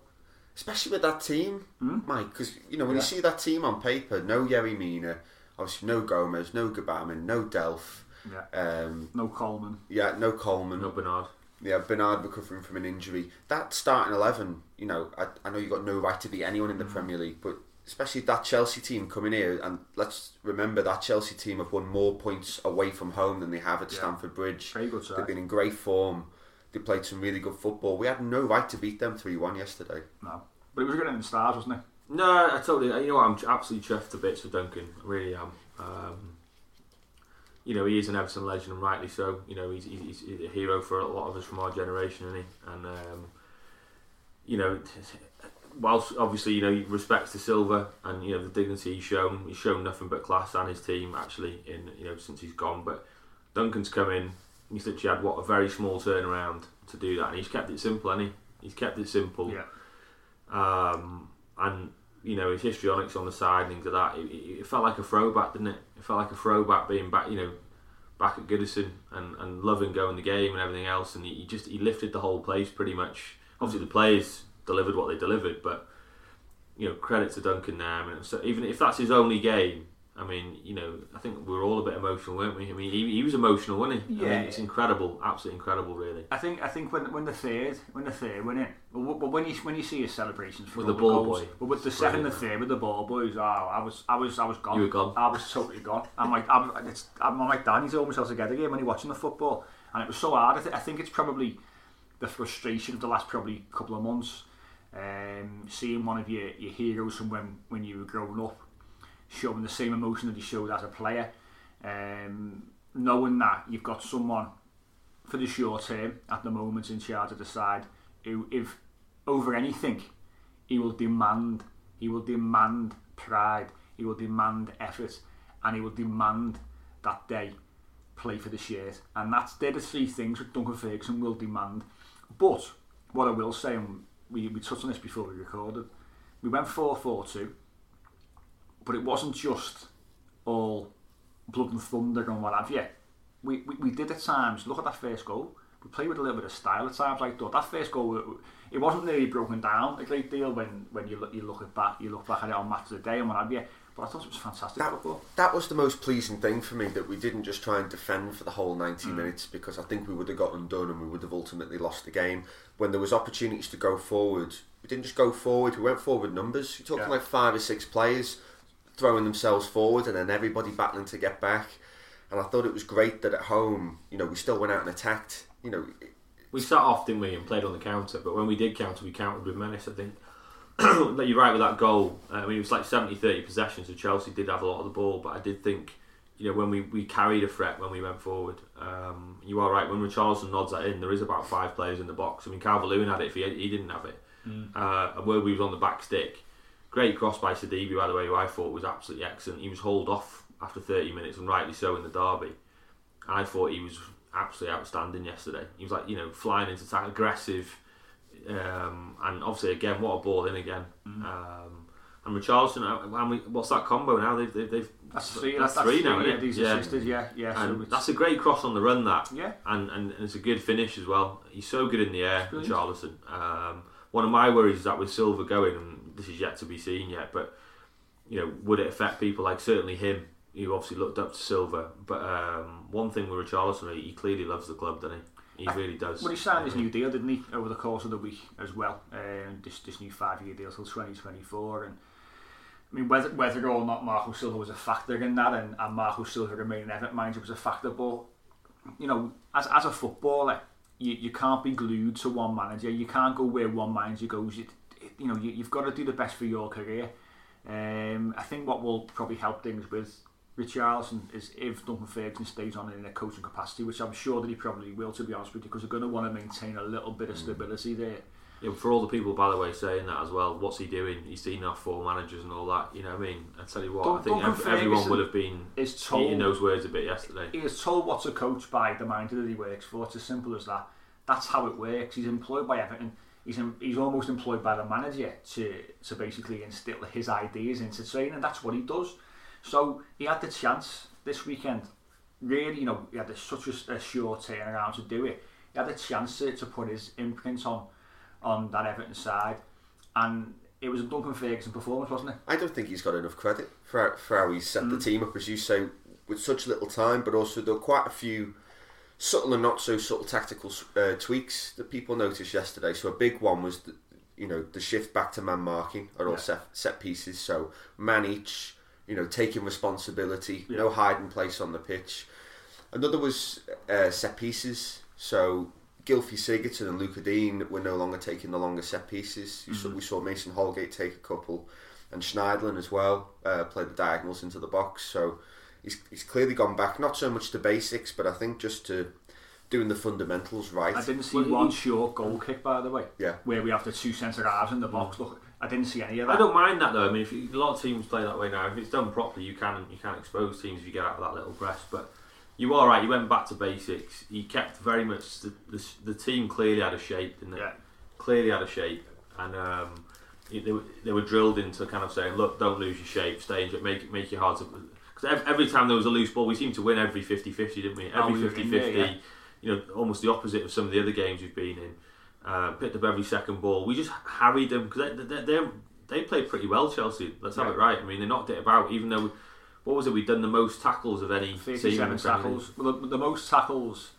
Especially with that team, Mike, because you know when Yeah. you see that team on paper, no Yerry Mina, obviously no Gomez, no Gbamin, no Delph, Yeah. um, No Coleman. yeah, no Coleman, No Bernard. yeah, Bernard recovering from an injury. That starting eleven, you know, I, I know you got no right to be anyone in the Premier League, but especially that Chelsea team coming here, and let's remember that Chelsea team have won more points away from home than they have at Yeah. Stamford Bridge. Very good. They've been in great form. They played some really good football. We had no right to beat them three one yesterday. No, but it was good in the stars, wasn't it? No, I totally. You know what? I'm absolutely chuffed to bits for Duncan. I really am. Um, you know, he is an Everton legend, and rightly so. You know, he's, he's, he's a hero for a lot of us from our generation, isn't he? And um, you know, whilst obviously you know he respects to Silva and you know the dignity he's shown, he's shown nothing but class and his team actually in you know since he's gone. But Duncan's come in. He's literally had what a very small turnaround to do that, and he's kept it simple, and he he's kept it simple. Yeah. Um, and you know his histrionics on the side and things like that. It, it, it felt like a throwback, didn't it? It felt like a throwback being back, you know, back at Goodison and, and loving going the game and everything else. And he, he just he lifted the whole place pretty much. Obviously the players delivered what they delivered, but you know credit to Duncan there. I mean, so even if that's his only game. I mean, you know, I think we were all a bit emotional, weren't we? I mean, he, he was emotional, wasn't he? I Yeah. mean, it's incredible, absolutely incredible, really. I think I think when when the third when the third went in, well, but when you when you see his celebrations for With the ball goals, boy. but with the second Brilliant. third with the ball boys, oh, I was I was I was gone. You were gone. I was totally gone. I'm like I'm it's I'm like Danny's almost held together again when you're watching the football, and it was so hard. I, th- I think it's probably the frustration of the last probably couple of months, um, seeing one of your your heroes from when when you were growing up showing the same emotion that he showed as a player, um, knowing that you've got someone for the short term at the moment in charge of the side who if over anything he will demand he will demand pride he will demand effort and he will demand that they play for the shirt. And that's they're the three things that Duncan Ferguson will demand. But what I will say and we, we touched on this before we recorded. We went 4 4 2, but it wasn't just all blood and thunder and what have you. We, we, we did at times look at that first goal. We played with a little bit of style at times. Like that first goal, it wasn't really broken down a great deal when, when you, look, you look at back, you look back at it on match of the day and what have you. But I thought it was fantastic That, football. that was the most pleasing thing for me that we didn't just try and defend for the whole 90 Mm. minutes because I think we would have got undone and we would have ultimately lost the game. When there was opportunities to go forward, we didn't just go forward, we went forward numbers. You're talking Yeah. like five or six players throwing themselves forward and then everybody battling to get back. And I thought it was great that at home, you know, we still went out and attacked. You know, We sat off, didn't we, and played on the counter. But when we did counter, we countered with menace. I think. (clears throat) Like, You're right with that goal. Uh, I mean, it was like 70-30 possession, so Chelsea did have a lot of the ball. But I did think, you know, when we, we carried a threat when we went forward. Um, you are right. When Richarlison nods that in, there is about five players in the box. I mean, Calvert-Lewin had it. If he, he didn't have it, uh, and where we was on the back stick, great cross by Sidibe, by the way, who I thought was absolutely excellent. He was hauled off after 30 minutes, and rightly so in the derby. I thought he was absolutely outstanding yesterday. He was like, you know, flying into attack, aggressive, um, and obviously again, what a ball in again. Um, and Richarlison, uh, how many, what's that combo now? They've, they've, they've That's three. That's, that's three now, yeah, isn't it? These assisted, yeah, yeah. And it's- that's a great cross on the run. That Yeah. and, and and it's a good finish as well. He's so good in the air. Richarlison. Um, one of my worries is that with Silva going, and this is yet to be seen yet, but you know, would it affect people like certainly him, who obviously looked up to Silva? But um, one thing with Richarlison, he clearly loves the club, doesn't he? He really does. Well, he signed his new deal, didn't he, over the course of the week as well? Um, this this new five year deal till 2024. And I mean, whether whether or not Marco Silva was a factor in that, and, and Marco Silva remaining Everton manager was a factor, but you know, as as a footballer, you, you can't be glued to one manager. You can't go where one manager goes. You, you know, you, you've got to do the best for your career. Um, I think what will probably help things with Richarlison is if Duncan Ferguson stays on in a coaching capacity, which I'm sure that he probably will, to be honest with you, because they're going to want to maintain a little bit of mm. stability there. Yeah, for all the people, by the way, saying that as well, what's he doing? He's seen our four managers and all that. You know what I mean? I tell you what, I think Duncan everyone Ferguson would have been is told- eating those words a bit yesterday. He is told what to coach by the manager that he works for. It's as simple as that. That's how it works. He's employed by Everton. He's in, he's almost employed by the manager to to basically instill his ideas into training. And that's what he does. So he had the chance this weekend. Really, you know, he had a, such a, a short turnaround to do it. He had a chance to, to put his imprint on on that Everton side, and it was a Duncan Ferguson performance, wasn't it? I don't think he's got enough credit for, for how he set the team up, as you say, with such little time, but also there were quite a few subtle and not so subtle tactical uh, tweaks that people noticed yesterday. So a big one was that you know the shift back to man marking are all Yeah. set, set pieces. So man each, you know, taking responsibility, no hiding place on the pitch. Another was uh, set pieces. So Gylfi Sigurdsson and Lucas Digne were no longer taking the longer set pieces. You saw, we saw Mason Holgate take a couple, and Schneiderlin as well uh, played the diagonals into the box. So he's, he's clearly gone back, not so much to basics, but I think just to doing the fundamentals right. I didn't see Well, one short goal kick, by the way. Yeah. Where we have the two centre halves in the box. Look, I didn't see any of that. I don't mind that though. I mean, if you, a lot of teams play that way now. If it's done properly, you can you can expose teams if you get out of that little press. But you are right. You went back to basics. You kept very much the the, the team clearly had a shape, didn't it? Yeah. Clearly had a shape, and um, they, were, they were drilled into kind of saying, look, don't lose your shape, stay in, make it make it hard to. Because every time there was a loose ball, we seemed to win every 50-50, didn't we? Every we 50-50. in there, yeah. You know, almost the opposite of some of the other games we've been in. Uh, picked up every second ball. We just harried them because they, they, they, played pretty well, Chelsea. Let's have Yeah. it right. I mean, they knocked it about, even though, we, what was it, we'd done the most tackles of any team. 37 the tackles. Well, the, the most tackles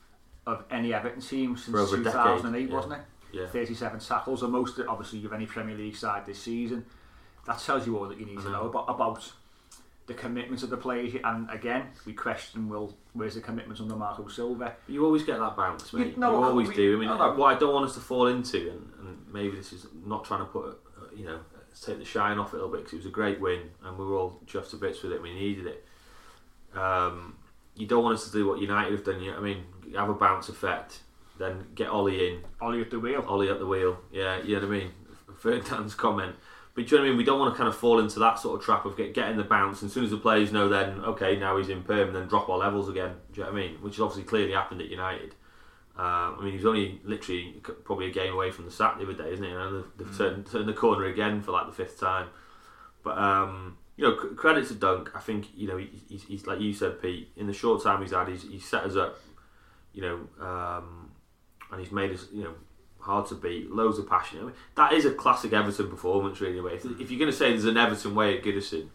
of any Everton team since For over a decade, 2008, yeah. wasn't it? Yeah. 37 tackles, the most obviously of any Premier League side this season. That tells you all that you need to I know. about, about the commitment of the players. And again, we question, well, where's the commitment under Marco Silva? You always get that bounce, mate. You- You, always we- do. I mean, I what I don't want us to fall into, and, and maybe this is not trying to put, uh, you know, take the shine off it a little bit because it was a great win and we were all just to bits with it. We needed it. Um, you don't want us to do what United have done. You know, I mean, have a bounce effect, then get Ole in, Ole at the wheel. Ole at the wheel. Yeah, you know what I mean. Ferdinand's (laughs) comment. But do you know what I mean? We don't want to kind of fall into that sort of trap of get, getting the bounce, and as soon as the players know, then okay, now he's in perm, and then drop our levels again. Do you know what I mean? Which has obviously clearly happened at United. Um, I mean, he was only literally probably a game away from the sack the other day, isn't he? You know, they've, they've turned, turned the corner again for like the fifth time. But um, you know, c- credit to Dunk. I think you know he, he's, he's like you said, Pete. In the short time he's had, he's, he's set us up. You know, um, and he's made us you know hard to beat. Loads of passion. I mean, that is a classic Everton performance, really. If, if you're going to say there's an Everton way at Goodison,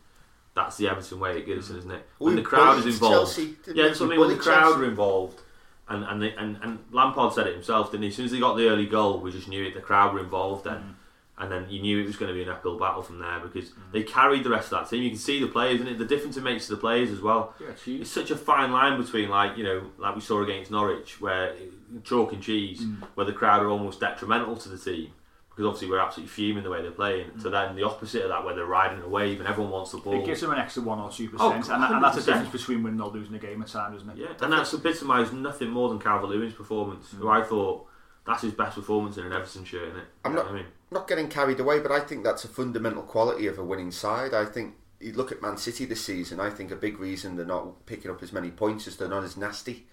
that's the Everton way at Goodison, isn't it? When We the crowd is involved. Chelsea, yeah, that's what I mean. When the crowd Chelsea. are involved. And and, they, and and Lampard said it himself, didn't he? As soon as they got the early goal, we just knew it. The crowd were involved then, and then you knew it was going to be an uphill battle from there because mm. they carried the rest of that team. You can see the players, and it the difference it makes to the players as well. Yeah, it's. It's such a fine line between like you know, like we saw against Norwich, where chalk and cheese, mm. where the crowd are almost detrimental to the team because obviously we're absolutely fuming the way they're playing. Mm. To then the opposite of that, where they're riding a wave and everyone wants the ball. It gives them an extra one or two oh, percent, and, that- and that's the difference between winning or losing a game at times, isn't it? Yeah, and that's epitomised nothing more than Calvert Lewin's performance, who I thought that's his best performance in an Everton shirt, isn't it? I'm You know not, what I mean, not getting carried away, but I think that's a fundamental quality of a winning side. I think you look at Man City this season. I think a big reason they're not picking up as many points is they're not as nasty.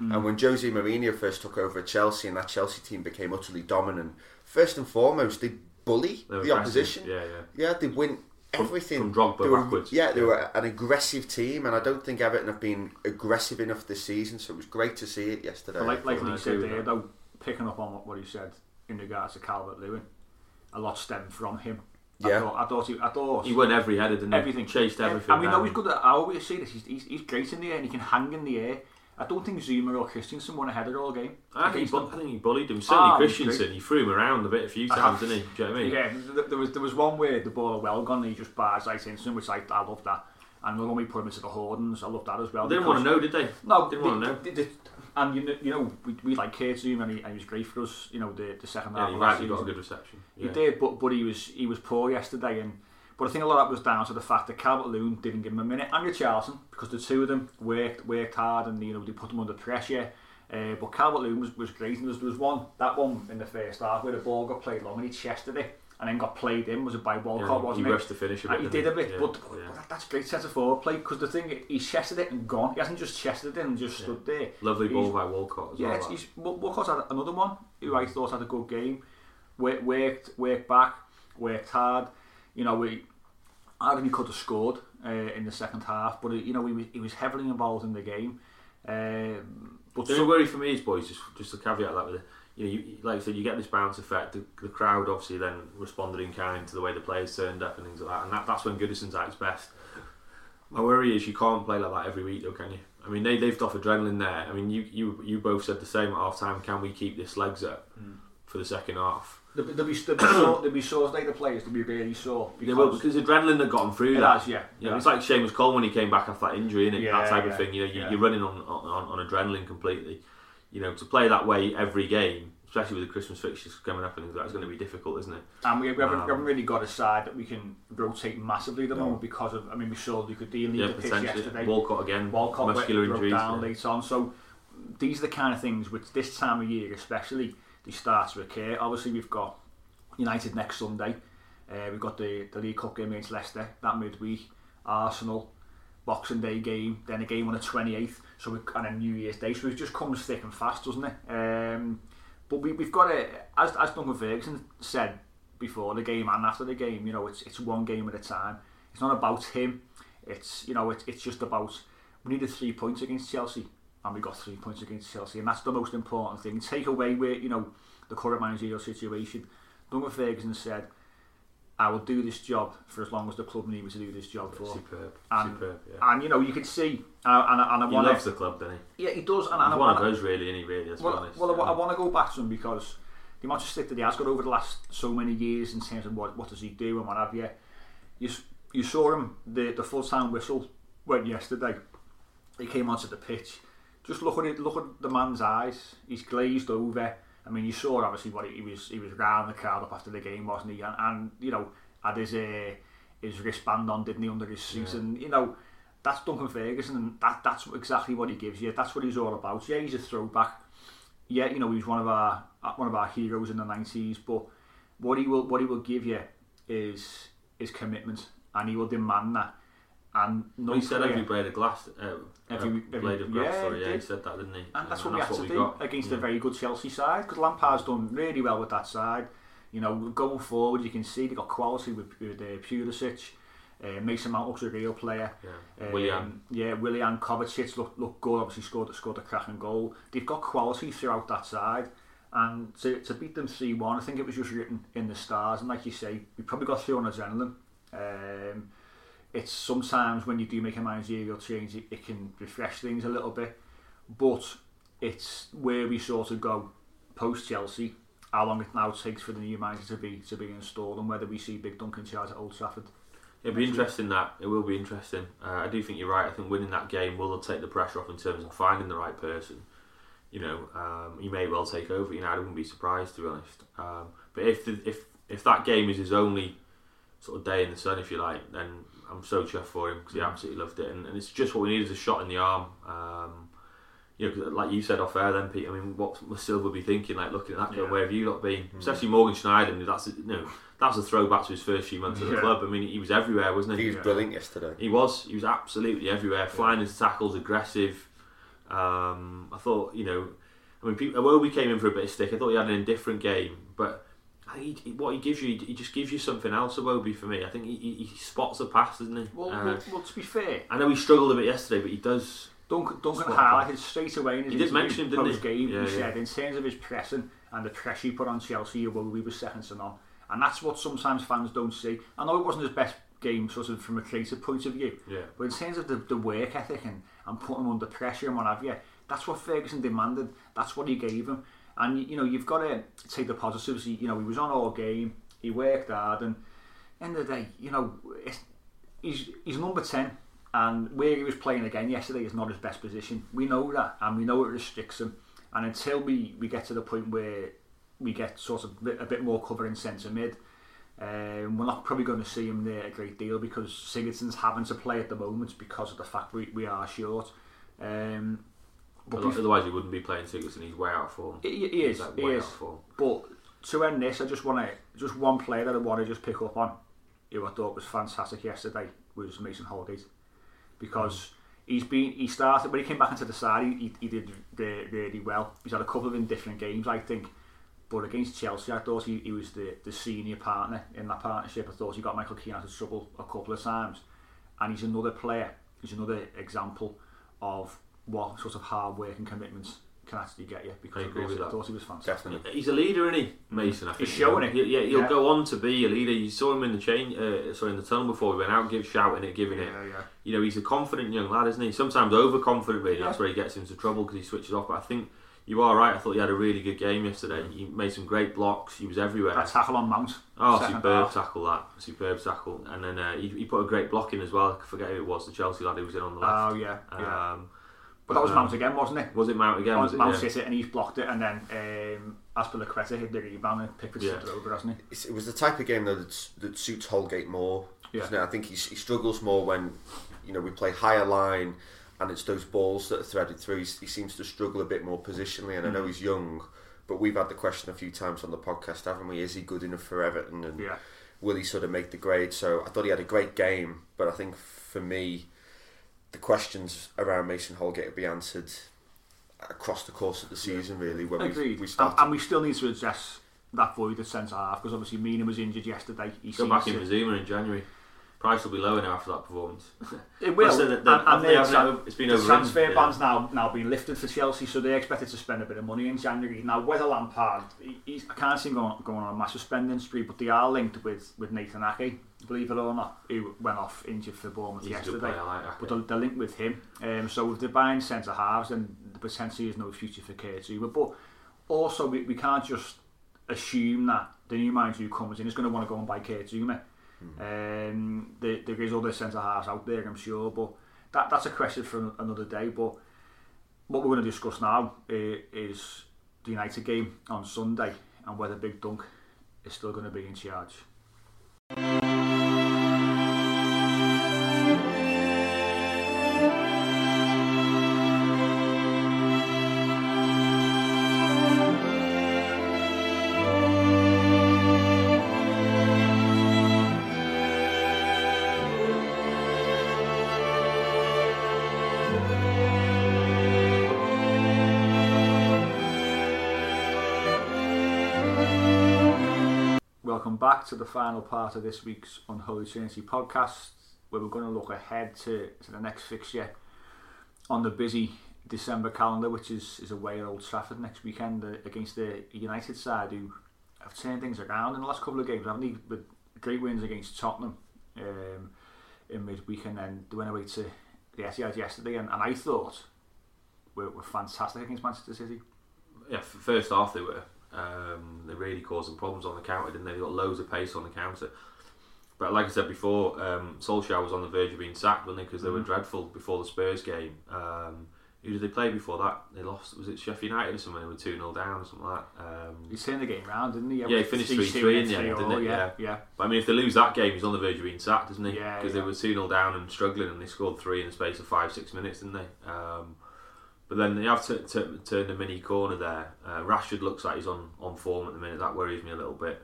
Mm. And when Jose Mourinho first took over at Chelsea and that Chelsea team became utterly dominant, first and foremost they bully They the aggressive, opposition. yeah, yeah. yeah, they win everything from Drogba They were- backwards. Yeah, they Yeah. were an aggressive team, and I don't think Everton have been aggressive enough this season. So it was great to see it yesterday. But like, like I Lee said there, that. though, picking up on what, what he said in regards to Calvert Lewin, a lot stemmed from him. I Yeah. thought, I thought, he, I thought he won every header, didn't he? everything, chased everything. I mean, down. no, he's good. At, I always say this. He's, he's, he's great in the air, and he can hang in the air. I don't think Zouma or Christensen won a header all game. I think, he, bu- I think he bullied him. Certainly Ah, Christensen, he threw him around a bit a few times, didn't he? Do you know what I mean? Yeah, there was there was one where the ball well gone and he just bars right into him, which I, I love that. And when we put him into the Hordens, I love that as well. They didn't want to know, did they? No, They didn't they- want to know. they- they- and you know, you know, we, we like Kurt Zouma and he, and he was great for us. You know, the the second half. Yeah, he rightly got a good reception. He did, but but he was he was poor yesterday, and but I think a lot of that was down to the fact that Calvert Lewin didn't give him a minute, and Richarlison, because the two of them worked worked hard, and you know they put them under pressure. Uh, but Calvert Lewin was, was great, and there was, there was one that one in the first half where the ball got played long and he chested it, and then got played in. Was it by Walcott? Yeah, he wasn't it? rushed to finish a bit, he didn't a bit, Yeah, but, but yeah. that, that's great centre forward play because the thing he chested it and gone. He hasn't just chested it and just stood there. Lovely He's- ball by Walcott as yeah, well. he's, Wal- Walcott's had another one who I thought had a good game. Worked, worked, worked back, worked hard. You know, we, I think he could have scored uh, in the second half, but you know he was, he was heavily involved in the game. Um, but The some- worry for me is, boys, just just to caveat that with it, you know, you, like I said, you get this bounce effect. The, the crowd obviously then responded in kind to the way the players turned up and things like that, and that, that's when Goodison's at his best. My worry is you can't play like that every week, though, can you? I mean, they they've off adrenaline there. I mean, you you you both said the same at half time. Can we keep this legs up hmm. for the second half? There'll be, there'll be, there'll be, sore, (coughs) there'll be sores like the players to be really sore. They will because adrenaline had gotten through It that. has, yeah. You know, it's like Seamus Cole when he came back after that injury, and Yeah, that type yeah, of thing. You know, you, yeah. you're running on, on on adrenaline completely. You know, to play that way every game, especially with the Christmas fixtures coming up and things like that, is going to be difficult, isn't it? And we, we, haven't, Um, we haven't really got a side that we can rotate massively at the No. moment because of, I mean, we saw Lucas Digne leave Yeah, the pitch yesterday. Walcott again, Walcott went- muscular broke injuries. down yeah. later on. So these are the kind of things which this time of year, especially, they start to occur. Obviously, we've got United next Sunday. Uh, we've got the, the League Cup game against Leicester that midweek. Arsenal, Boxing Day game, then a game on the 28th, so we, and a New Year's Day. So it just comes thick and fast, doesn't it? Um, but we, we've got to, as, as Duncan Ferguson said before the game and after the game, you know, it's it's one game at a time. It's not about him. It's you know, it's it's just about we needed three points against Chelsea, and we got three points against Chelsea, and that's the most important thing. Take away where you know the current managerial situation. Duncan Ferguson said, "I will do this job for as long as the club need me to do this job for." Superb, And, superb. Yeah. and you know, you can see, uh, and, I- and I He want loves the club, doesn't he? yeah, he does, and, and I one of those, really, isn't he? Really, let's be well, honest. well, I, Yeah. want to go back to him because the amount of stick that he has got over the last so many years in terms of what, what does he do and what have you. You, you saw him, the, the full time whistle went yesterday. He came onto the pitch. Just look at it, look at the man's eyes. He's glazed over. I mean, you saw obviously what he, he was. He was round the crowd up after the game, wasn't he? And, and you know, had his uh, his wristband on, didn't he, under his suit? And you know, that's Duncan Ferguson, and that that's exactly what he gives you. That's what he's all about. Yeah, he's a throwback yeah, you know, he's one of our one of our heroes in the nineties. But what he will what he will give you is is commitment, and he will demand that. And no he said every blade of glass, uh, Every- every- blade of grass. yeah, sorry, yeah, he said that, didn't he? and that's Um, what we had to do got. against yeah. a very good Chelsea side because Lampard's done really well with that side. You know, going forward, you can see they got quality with, with uh, Pulisic. Uh, Mason Mount looks a real player. Yeah. Um, Willian. yeah, Willian Kovacic look look good. Obviously scored scored a cracking goal. They've got quality throughout that side, and to, to beat them three one, I think it was just written in the stars. And like you say, we probably got through on adrenaline. Um, it's sometimes when you do make a managerial change, it, it can refresh things a little bit, but it's where we sort of go post Chelsea. How long it now takes for the new manager to be to be installed, and whether we see Big Duncan charge at Old Trafford. It'll be interesting that it will be interesting. Uh, I do think you're right. I think winning that game will take the pressure off in terms of finding the right person. You know, um, he may well take over. You know, I wouldn't be surprised to be honest. Um, but if the, if if that game is his only sort of day in the sun, if you like, then I'm so chuffed for him because he absolutely loved it, and, and it's just what we needed—a shot in the arm. Um, you know, 'cause like you said off air, then Pete. I mean, what must Silva be thinking? Like looking at that, going, Yeah. where have you lot been? Especially Morgan Schneider. That's you know, that's a throwback to his first few months at the Yeah. club. I mean, he was everywhere, wasn't he? He was brilliant yesterday. He was. He was absolutely everywhere, flying into tackles, aggressive. Um, I thought, you know, I mean, people, we came in for a bit of stick. I thought he had an indifferent game, but I think he, what he gives you, he just gives you something else. Iwobi for me, I think he, he, he spots the pass, doesn't he? Well, Uh, well, well, to be fair, I know he struggled a bit yesterday, but he does. Duncan, Duncan highlighted straight away in his He did mention him, didn't he? post-game, Yeah, he yeah. said in terms of his pressing and the pressure he put on Chelsea, we were second to none. And that's what sometimes fans don't see. I know it wasn't his best game, sort of from a creative point of view, Yeah. but in terms of the, the work ethic and, and putting him under pressure and what have you, that's what Ferguson demanded. That's what he gave him. And you know, you've got to take the positives. You know, he was on all game. He worked hard, and end of the day, you know, he's he's number ten, and where he was playing again yesterday is not his best position. We know that, and we know it restricts him. And until we, we get to the point where we get sort of a bit, more cover in centre mid, um, we're not probably going to see him there a great deal because Sigurdsson's having to play at the moment because of the fact we, we are short. Um, Otherwise, he wouldn't be playing Sigurdsson. He's way out of form. he, he is, He's like he way is. out of form. But to end this, I just want to just one player that I want to just pick up on, who I thought was fantastic yesterday, was Mason Holgate, because he's been he started when he came back into the side, he, he did re- really well. He's had a couple of indifferent games, I think. But against Chelsea, I thought he, he was the, the senior partner in that partnership. I thought he got Michael Keane out of trouble a couple of times. And he's another player, he's another example of what sort of hard work and commitments can actually get you. Because I agree thought, with I that. thought he was fantastic. Definitely. He's a leader, isn't he, Mason? I think He's you know. showing it. Yeah, he'll Yeah. go on to be a leader. You saw him in the chain, uh, sorry, in the tunnel before we went out, give shouting it, giving it. Yeah, yeah. You know, he's a confident young lad, isn't he? Sometimes overconfident, really. That's where he gets into trouble because he switches off. But I think you are right. I thought he had a really good game yesterday. He made some great blocks. He was everywhere. That tackle on Mount. Oh, second superb half. tackle that. Superb tackle. And then uh, he, he put a great block in as well. I forget who it was, the Chelsea lad who was in on the left. Oh yeah, yeah. But that was um, Mount again, wasn't it? Was it Mount again? Was it? Mount Yeah. hit it and he's blocked it, and then um, Aspilicueta hit the rebound and Pickford Yeah. slipped it over, hasn't he? It's, it was the type of game though that, that suits Holgate more. Yeah. I think he, he struggles more when you know we play higher line and it's those balls that are threaded through. He's, he seems to struggle a bit more positionally, and I Mm. know he's young, but we've had the question a few times on the podcast, haven't we? Is he good enough for Everton, and Yeah. will he sort of make the grade? So I thought he had a great game, but I think for me, the questions around Mason Holgate will be answered across the course of the season. Really, when we, Agreed. we and, start. and we still need to address that void at centre half because obviously Mina was injured yesterday. He Go back in to- for Zouma in January. Price will be lower now after that performance. (laughs) It will. Plus, and, the- the- and they the haven't- tran- it's been the transfer yeah. ban's now now been lifted for Chelsea, so they're expected to spend a bit of money in January. Now, whether Lampard, he, he's, I can't see him going, going on a massive spending spree, but they are linked with, with Nathan Ake, believe it or not, who went off injured for Bournemouth He's yesterday. like but they're, they're linked with him. Um, so if they're buying centre halves, then the potentially is no future for Kurt Zouma. But also, we, we can't just assume that the new manager who comes in is going to want to go and buy Kurt Um, there, there is other centre halves out there, I'm sure, but that, that's a question for another day. But what we're going to discuss now is, is the United game on Sunday and whether Big Dunk is still going to be in charge. Welcome back to the final part of this week's Unholy Trinity podcast, where we're going to look ahead to, to the next fixture on the busy December calendar, which is, is away at Old Trafford next weekend uh, against the United side, who have turned things around in the last couple of games, haven't they? With great wins against Tottenham um, in midweek, and then they went away to the Etihad yesterday, and, and I thought were, were fantastic against Manchester City. yeah, first half they were. Um, they really caused some problems on the counter, didn't they? They got loads of pace on the counter. But like I said before, um, Solskjaer was on the verge of being sacked, wasn't they? Because they were dreadful before the Spurs game. Um, who did they play before that? They lost. Was it Sheffield United or something? They were 2 0 down or something like that. Um, He turned the game round, didn't he? Yeah, he finished 3-2 3-3 in the end, 3-0, didn't he? Yeah, Yeah. yeah. But I mean, if they lose that game, he's on the verge of being sacked, isn't he? Yeah, Because yeah. they were 2 0 down and struggling, and they scored three in the space of five, six minutes, didn't they? Um, but then they have t- t- turned a mini corner there. Uh, Rashford looks like he's on, on form at the minute. That worries me a little bit.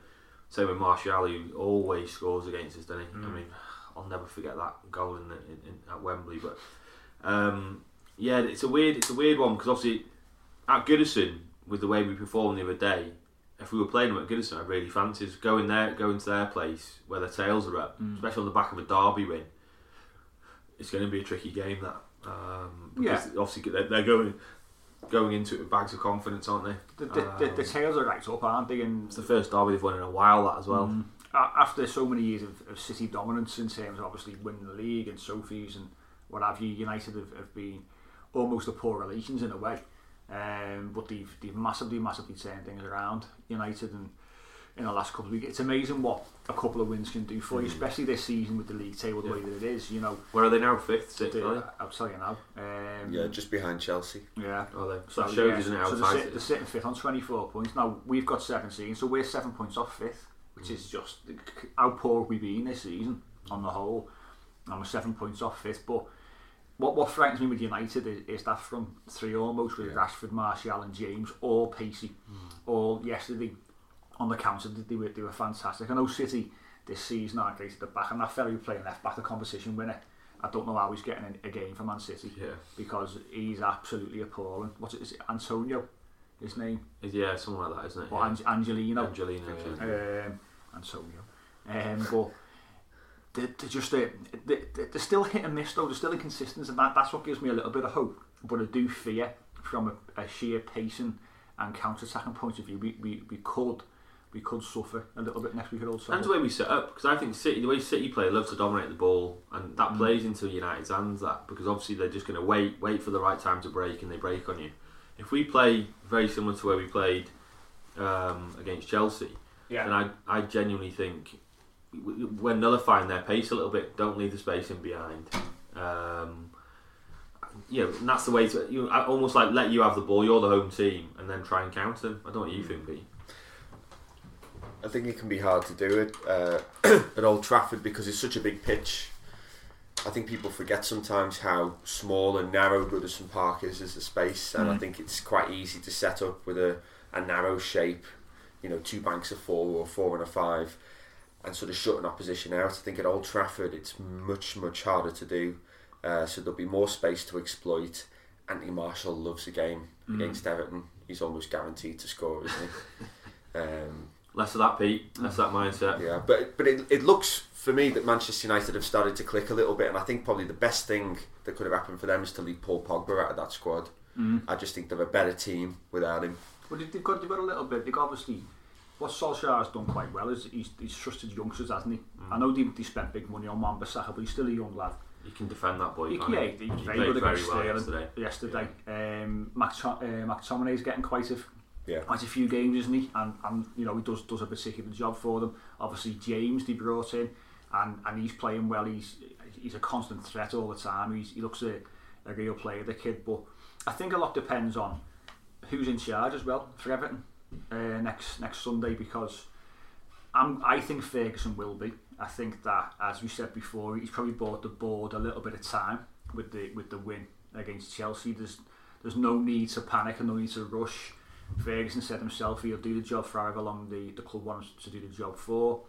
Same with Martial, who always scores against us, doesn't he? I mean, I'll never forget that goal in, the, in, in at Wembley. But um, yeah, it's a weird, it's a weird one because obviously at Goodison, with the way we performed the other day, if we were playing them at Goodison, I'd really fancy us going there, going to their place where their tails are up, Mm. especially on the back of a derby win. It's going to be a tricky game that. Um, because obviously they're, they're going going into it with bags of confidence, aren't they? The, the, the, the Um, tails are right up, aren't they? And it's the first derby they've won in a while, that as well. Mm. after so many years of, of City dominance in terms of obviously winning the league and trophies and what have you, United have, have been almost a poor relations in a way. Um, but they've, they've massively, massively turned things around, United, and in the last couple of weeks. It's amazing what a couple of wins can do for you, mm. especially this season with the league table the way that it is. You know, Where are they now? Fifth, sixth? the- they? I'll tell you now. Um, yeah, just behind Chelsea. yeah. Are they? So, that shows, yeah, so they're, sit, they're sitting fifth on 24 points. Now, we've got 17, so we're seven points off fifth, which mm. is just how poor we've been this season on the whole. And we're seven points off fifth. But what, what frightens me with United is, is that from three almost with Rashford, Martial, and James, all pacey, mm. all yesterday on the counter, they were, they were fantastic. I know City this season aren't great at the back, and that fella who playing left back, the competition winner, I don't know how he's getting a, game for Man City Yeah. because he's absolutely appalling. What's it? Is it Antonio? His name? Yeah, something like that, isn't it? Or yeah. Ange- Angelino? Angelino, yeah. Um, Antonio. Um, but they're, they're just uh, they, they- they're still hit and miss though. They're still inconsistent, and that, that's what gives me a little bit of hope. But I do fear, from a, a sheer pacing and counter-attacking point of view, we, we, we could we could suffer a little bit next week at Old And the way we set up, because I think City, the way City play, love to dominate the ball, and Mm. that plays into United's hands. That because obviously they're just going to wait, wait for the right time to break, and they break on you. if we play very similar to where we played um, against Chelsea, Yeah. then I I genuinely think w- w- we're nullifying their pace a little bit. Don't leave the space in behind. Um, you know, and that's the way to you. I almost like let you have the ball. You're the home team, and then try and counter them. I don't know what you think, Pete. I think it can be hard to do it uh, (clears throat) at Old Trafford because it's such a big pitch. I think people forget sometimes how small and narrow Goodison Park is as a space, and I think it's quite easy to set up with a, a narrow shape, you know, two banks of four or four and a five, and sort of shut an opposition out. I think at Old Trafford it's much, much harder to do, uh, so there'll be more space to exploit. Anthony Martial loves a game against Everton. He's almost guaranteed to score, isn't he? (laughs) um, Less of that, Pete. Less of that mindset. yeah, but but it, it looks for me that Manchester United have started to click a little bit, and I think probably the best thing that could have happened for them is to leave Paul Pogba out of that squad. I just think they're a better team without him. Well, they- they've got, they've got a little bit. They've obviously what Solskjaer has done quite well is he's, he's trusted youngsters, hasn't he? I know they, they spent big money on Wan-Bissaka, but he's still a young lad. You can defend that boy. He, can't yeah, you? he was He very played good very against well Sterling yesterday. yesterday. Um, Max, uh, McTominay's getting quite a Yeah, quite a few games, isn't he? And, and you know he does does a particular job for them. Obviously James they brought in, and, and he's playing well. He's he's a constant threat all the time. He's, he looks a, a real player, the kid. But I think a lot depends on who's in charge as well for Everton uh, next next Sunday because I'm, I think Ferguson will be. I think that, as we said before, he's probably bought the board a little bit of time with the with the win against Chelsea. There's there's no need to panic and no need to rush. Ferguson said himself he'll do the job for however long the, the club wants to do the job for.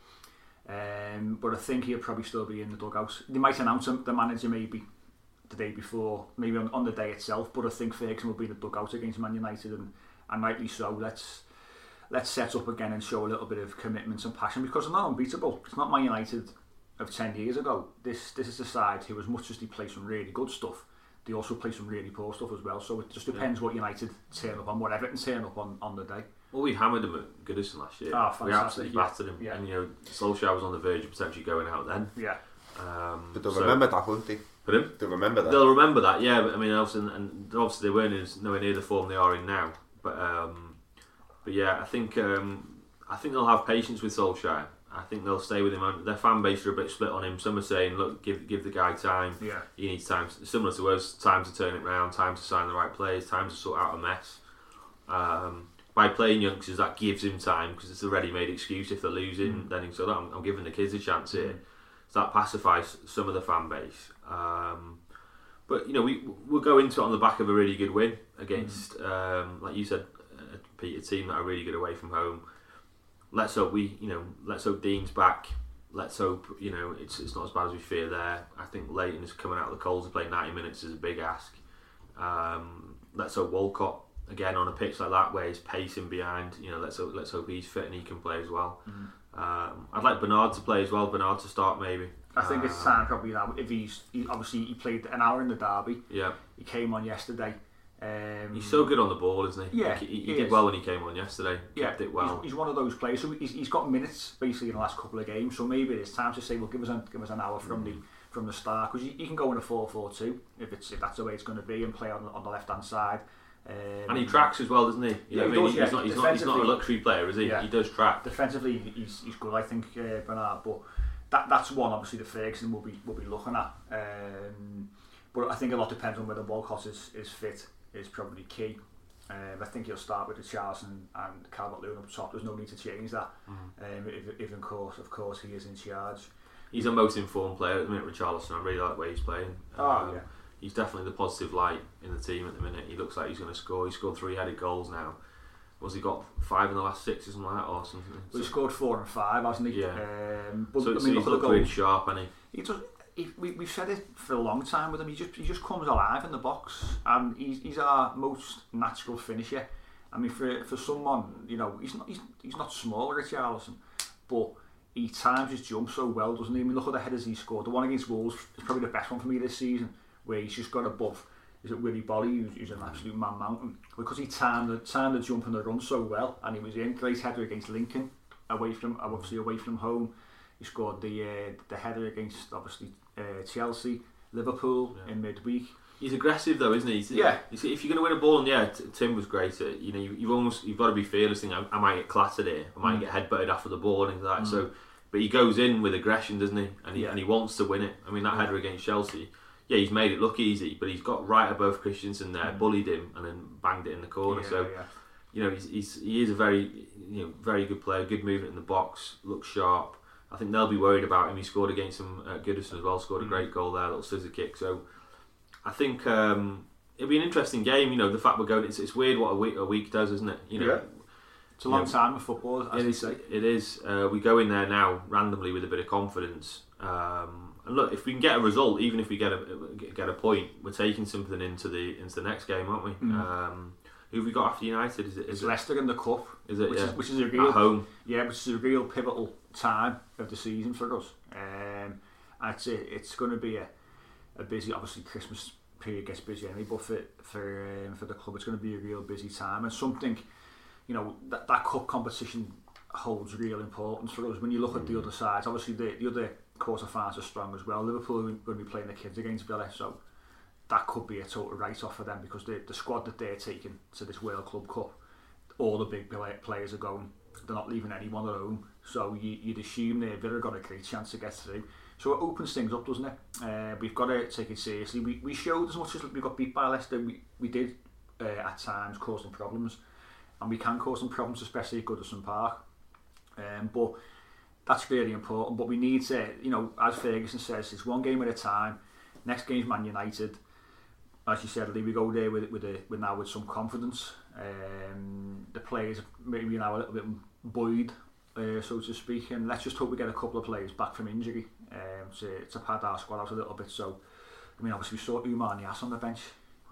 Um, but I think he'll probably still be in the dugout. They might announce him, the manager maybe the day before, maybe on, on the day itself. But I think Ferguson will be in the dugout against Man United, and, and rightly so. Let's let's set up again and show a little bit of commitment and passion because they're not unbeatable. It's not Man United of ten years ago. This this is a side who, as much as they play some really good stuff, they also play some really poor stuff as well. So it just depends what United turn up on, what Everton turn up on on the day. Well, we hammered him at Goodison last year. Ah, we fantastic, absolutely yeah. battered him. Yeah. And, you know, Solskjaer was on the verge of potentially going out then. Yeah. Um, but they'll so- remember that, won't they? Put him? They'll remember that. They'll remember that, yeah. But I mean, obviously, and obviously they weren't as nowhere near the form they are in now. But um, but yeah, I think um, I think they'll have patience with Solskjaer. I think they'll stay with him. And Their fan base are a bit split on him. Some are saying, "Look, give give the guy time. Yeah. He needs time." Similar to us, time to turn it round, time to sign the right players, time to sort out a mess. Um, by playing youngsters, that gives him time because it's a ready-made excuse. If they're losing, then he's so that I'm, I'm giving the kids a chance here. So that pacifies some of the fan base. Um, but you know, we we'll go into it on the back of a really good win against, um, like you said, uh, Pete, a team that are really good away from home. Let's hope we, you know, let's hope Digne's back. Let's hope you know it's it's not as bad as we fear there. I think Leighton is coming out of the cold to play 90 minutes is a big ask. Um, let's hope Walcott again on a pitch like that where he's pacing behind. You know, let's hope let's hope he's fit and he can play as well. Um, I'd like Bernard to play as well. Bernard to start maybe. I think it's Um, time probably now. If he's he, obviously he played an hour in the derby. Yeah, He came on yesterday. Um, he's so good on the ball, isn't he? Yeah, he, he, he did is. well when he came on yesterday. yeah, Kept it well. He's, he's one of those players. So he's, he's got minutes basically in the last couple of games. So maybe it's time to say, well, give us a, give us an hour from the from the start because you, you can go in a 4-4-2 if it's if that's the way it's going to be and play on, on the left hand side. Um, and he tracks as well, doesn't he? You Yeah, know he I mean? does, yeah. He's not. He's not. He's not a luxury player, is he? Yeah. He does track. defensively he's, he's good I think uh, Bernard but that that's one obviously the Ferguson will be will be looking at um, but I think a lot depends on whether Walcott is, is fit is probably key um, I think he'll start with Richarlison and Calvert-Lewin up top there's no need to change that Mm-hmm. um, if, if in course of course he is in charge He's a most informed player at the minute, Richarlison. I really like the way he's playing. Oh, Um, yeah. He's definitely the positive light in the team at the minute. He looks like he's going to score. He scored three headed goals now. Was he got five in the last six or something like that, or something? well, he scored four and five hasn't he Yeah. um, but so, I so mean he's look at the looked really sharp, and he. he does. He, we, we've said it for a long time with him. He just he just comes alive in the box, and he's, he's our most natural finisher. I mean, for for someone, you know, he's not he's, he's not small, Richarlison, but he times his jump so well, doesn't he? I mean, look at the headers he scored. The one against Wolves is probably the best one for me this season, where he's just got above. Is it Willy Boly, who's, who's an absolute man mountain, because he timed the timed the jump and the run so well, and he was in great header against Lincoln, away from obviously away from home. He scored the uh, the header against obviously uh, Chelsea, Liverpool in midweek. He's aggressive though, isn't he? He's, Yeah. he's- If you're going to win a ball, and yeah, T- Tim was great. At, you know, you, you've almost you've got to be fearless. Thing, I, I might get clattered here. I Mm. might get headbutted after the ball and things like that. So, but he goes in with aggression, doesn't he? And he Yeah. and he wants to win it. I mean, that header against Chelsea. Yeah, he's made it look easy, but he's got right above Christensen there, bullied him, and then banged it in the corner. Mm. Yeah, so, yeah. you know, he's, he's he is a very you know very good player, good movement in the box, looks sharp. I think they'll be worried about him. He scored against them at Goodison as well, scored a great goal there, little scissor kick. So I think um, it'll be an interesting game. You know, the fact we're going, it's, it's weird what a week a week does, isn't it? You know, Yeah. It's a long Yeah. time of football, as it is. say. It is. Uh, we go in there now randomly with a bit of confidence. Um, and look, if we can get a result, even if we get a get a point, we're taking something into the into the next game, aren't we? Um, who have we got after United? Is it? Mm. It's it? Leicester in the cup, Is it? which, yeah. is, which is a real at home. Yeah, which is a real pivotal time of the season for us. Um, it's a, it's going to be a, a busy. Obviously, Christmas period gets busy anyway, but for for um, for the club, it's going to be a real busy time and something. You know that that cup competition holds real importance for us. When you look at the other sides, obviously the the other quarter finals are strong as well. Liverpool are going to be playing the kids against Villa, so that could be a total write-off for them because the the squad that they're taking to this World Club Cup all the big players are going. They're not leaving anyone at home. So you, you'd assume they've they've got a great chance to get through. So it opens things up, doesn't it? Uh, we've got to take it seriously. We, we showed as much as we got beat by Leicester, we, we did uh, at times cause them problems. And we can cause them problems, especially at Goodison Park. Um, but that's really important. But we need to, you know, as Ferguson says, it's one game at a time. Next game's Man United. As you said, Lee, we go there with with, a, with now with some confidence. Um, the players maybe now a little bit buoyed, uh, so to speak, and let's just hope we get a couple of players back from injury um, to, to pad our squad out a little bit. So, I mean, obviously we saw Oumar Niasse on the bench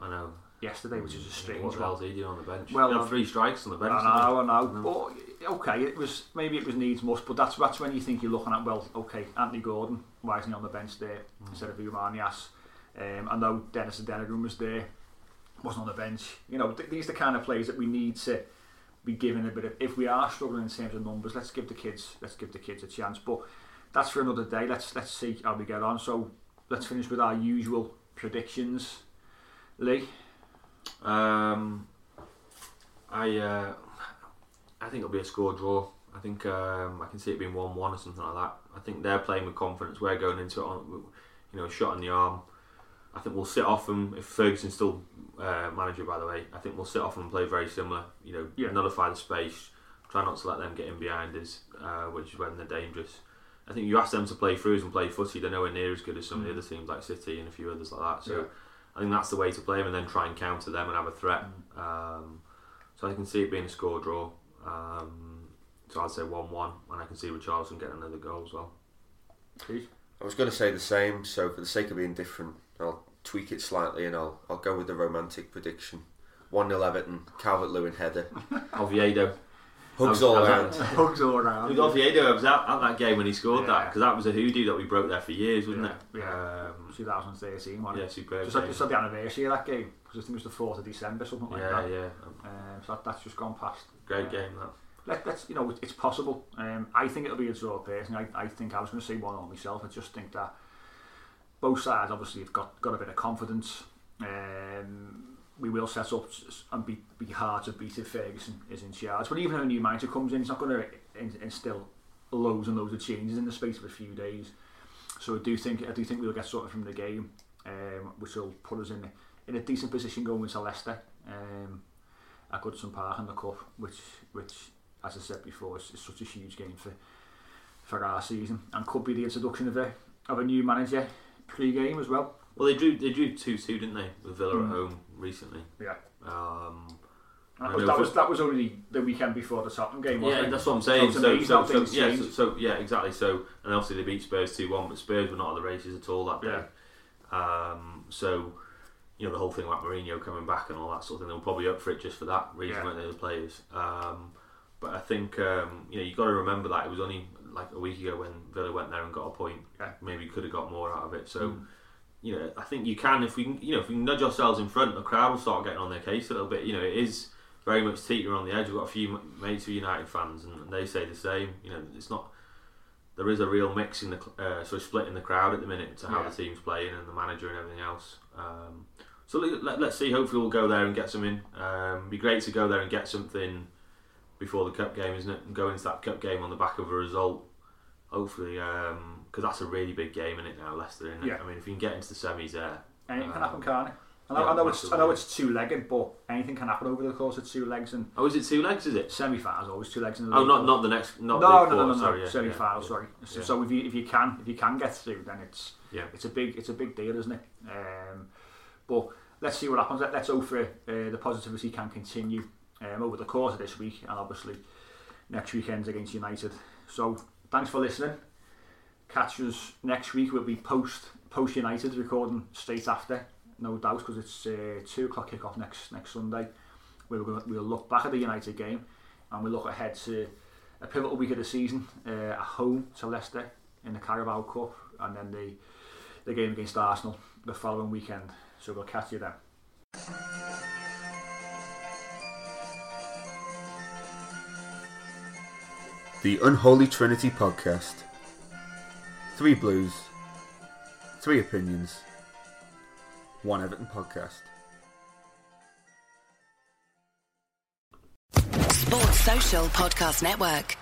I know. yesterday, which is a strange What the one. hell's he doing on the bench? Well, he um, three strikes on the bench. I know, I know. But okay, it was maybe it was needs must, but that's that's when you think you're looking at well, okay, Anthony Gordon, why isn't he on the bench there instead of Oumar Niasse? Um, I know Dennis Adeniran was there, wasn't on the bench. You know, th- these are the kind of players that we need to be given a bit of. If we are struggling in terms of numbers, let's give the kids let's give the kids a chance. But that's for another day. Let's let's see how we get on. So let's finish with our usual predictions. Lee, Um, I uh, I think it'll be a score draw. I think um, I can see it being one-one or something like that. I think they're playing with confidence. We're going into it on, you know, shot in the arm. I think we'll sit off them if Ferguson's still uh, manager. By the way, I think we'll sit off them and play very similar. You know, Yeah. nullify the space. Try not to let them get in behind us, uh, which is when they're dangerous. I think you ask them to play through us and play footy. They're nowhere near as good as some of the other teams like City and a few others like that. So Yeah. I think that's the way to play them, and then try and counter them and have a threat. Um, so I can see it being a score draw. Um, so I'd say one-one, and I can see Richarlison getting another goal as well. please. I was going to say the same, so for the sake of being different, I'll tweak it slightly and I'll I'll go with the romantic prediction. 1 0 Everton, Calvert Lewin header. (laughs) Oviedo. Hugs all I around. (laughs) Hugs all around. With Oviedo, I was out at that game when he scored that because that was a hoodoo that we broke there for years, wasn't Yeah, it? yeah. Um, 2013, wasn't yeah, it? superb. Just, at, game. just at the anniversary of that game, because I think it was the 4th of December, something like yeah, that. yeah, Um, so that, that's just gone past. great Uh, game that. Let, let's, you know, it's possible. Um, I think it'll be a draw personally. I, I think I was going to say one on myself. I just think that both sides obviously have got, got a bit of confidence. Um, we will set up and be, be hard to beat if Ferguson is in charge. But even if a new manager comes in, he's not going to in, instill loads and loads of changes in the space of a few days. So I do think I do think we'll get something from the game, um, which will put us in in a decent position going into Leicester um, at Goodison Park in the cup, which which as I said before is, is such a huge game for for our season and could be the introduction of a of a new manager pre-game as well. Well, they drew they drew two two, didn't they, with Villa Mm. at home recently. Yeah. Um, That was, that was that was only the weekend before the Tottenham game. Wasn't Yeah, it? that's what I'm saying. So So, so, so, yeah, so, so yeah, exactly. So, and obviously they beat Spurs two one, but Spurs were not at the races at all that day. Um, so, you know, the whole thing about Mourinho coming back and all that sort of thing, they were probably up for it just for that reason, Yeah. weren't they, the players? Um, but I think um, you know you got to remember that it was only like a week ago when Villa went there and got a point. Yeah. Maybe could have got more out of it. So. Mm. You know, I think you can if we can. You know, if we nudge ourselves in front, the crowd will start getting on their case a little bit. You know, it is very much teetering on the edge. We've got a few mates who are United fans, and they say the same. You know, it's not there is a real mix in the uh, so split in the crowd at the minute to how Yeah. the team's playing and the manager and everything else. Um, so let, us see. Hopefully, we'll go there and get something. Um, be great to go there and get something before the cup game, isn't it? And go into that cup game on the back of a result. Hopefully, because that's a really big game in it now, Leicester. Isn't it? Yeah. I mean, if you can get into the semis there, Anything can um, happen, can't it? I know, yeah, I know it's I know it's two legged, but anything can happen over the course of two legs and Oh, is it two legs? Is it? semi finals always two legs in the Oh, not not the next. Not no, the no, no, no, no, sorry, yeah, semi yeah, final. yeah. Sorry. So, so if you if you can if you can get through, then it's Yeah. it's a big it's a big deal, isn't it? Um, but let's see what happens. Let, let's hope for uh, the positivity can continue um, over the course of this week, and obviously next weekend's against United. So thanks for listening. Catch us next week. We'll be post post United recording straight after, no doubt, because it's uh, two o'clock kick off next next Sunday. We'll we'll look back at the United game, and we'll look ahead to a pivotal week of the season uh, at home to Leicester in the Carabao Cup, and then the the game against Arsenal the following weekend. So we'll catch you then. The Unholy Trinity Podcast. Three blues, three opinions, one Everton podcast. Sports Social Podcast Network.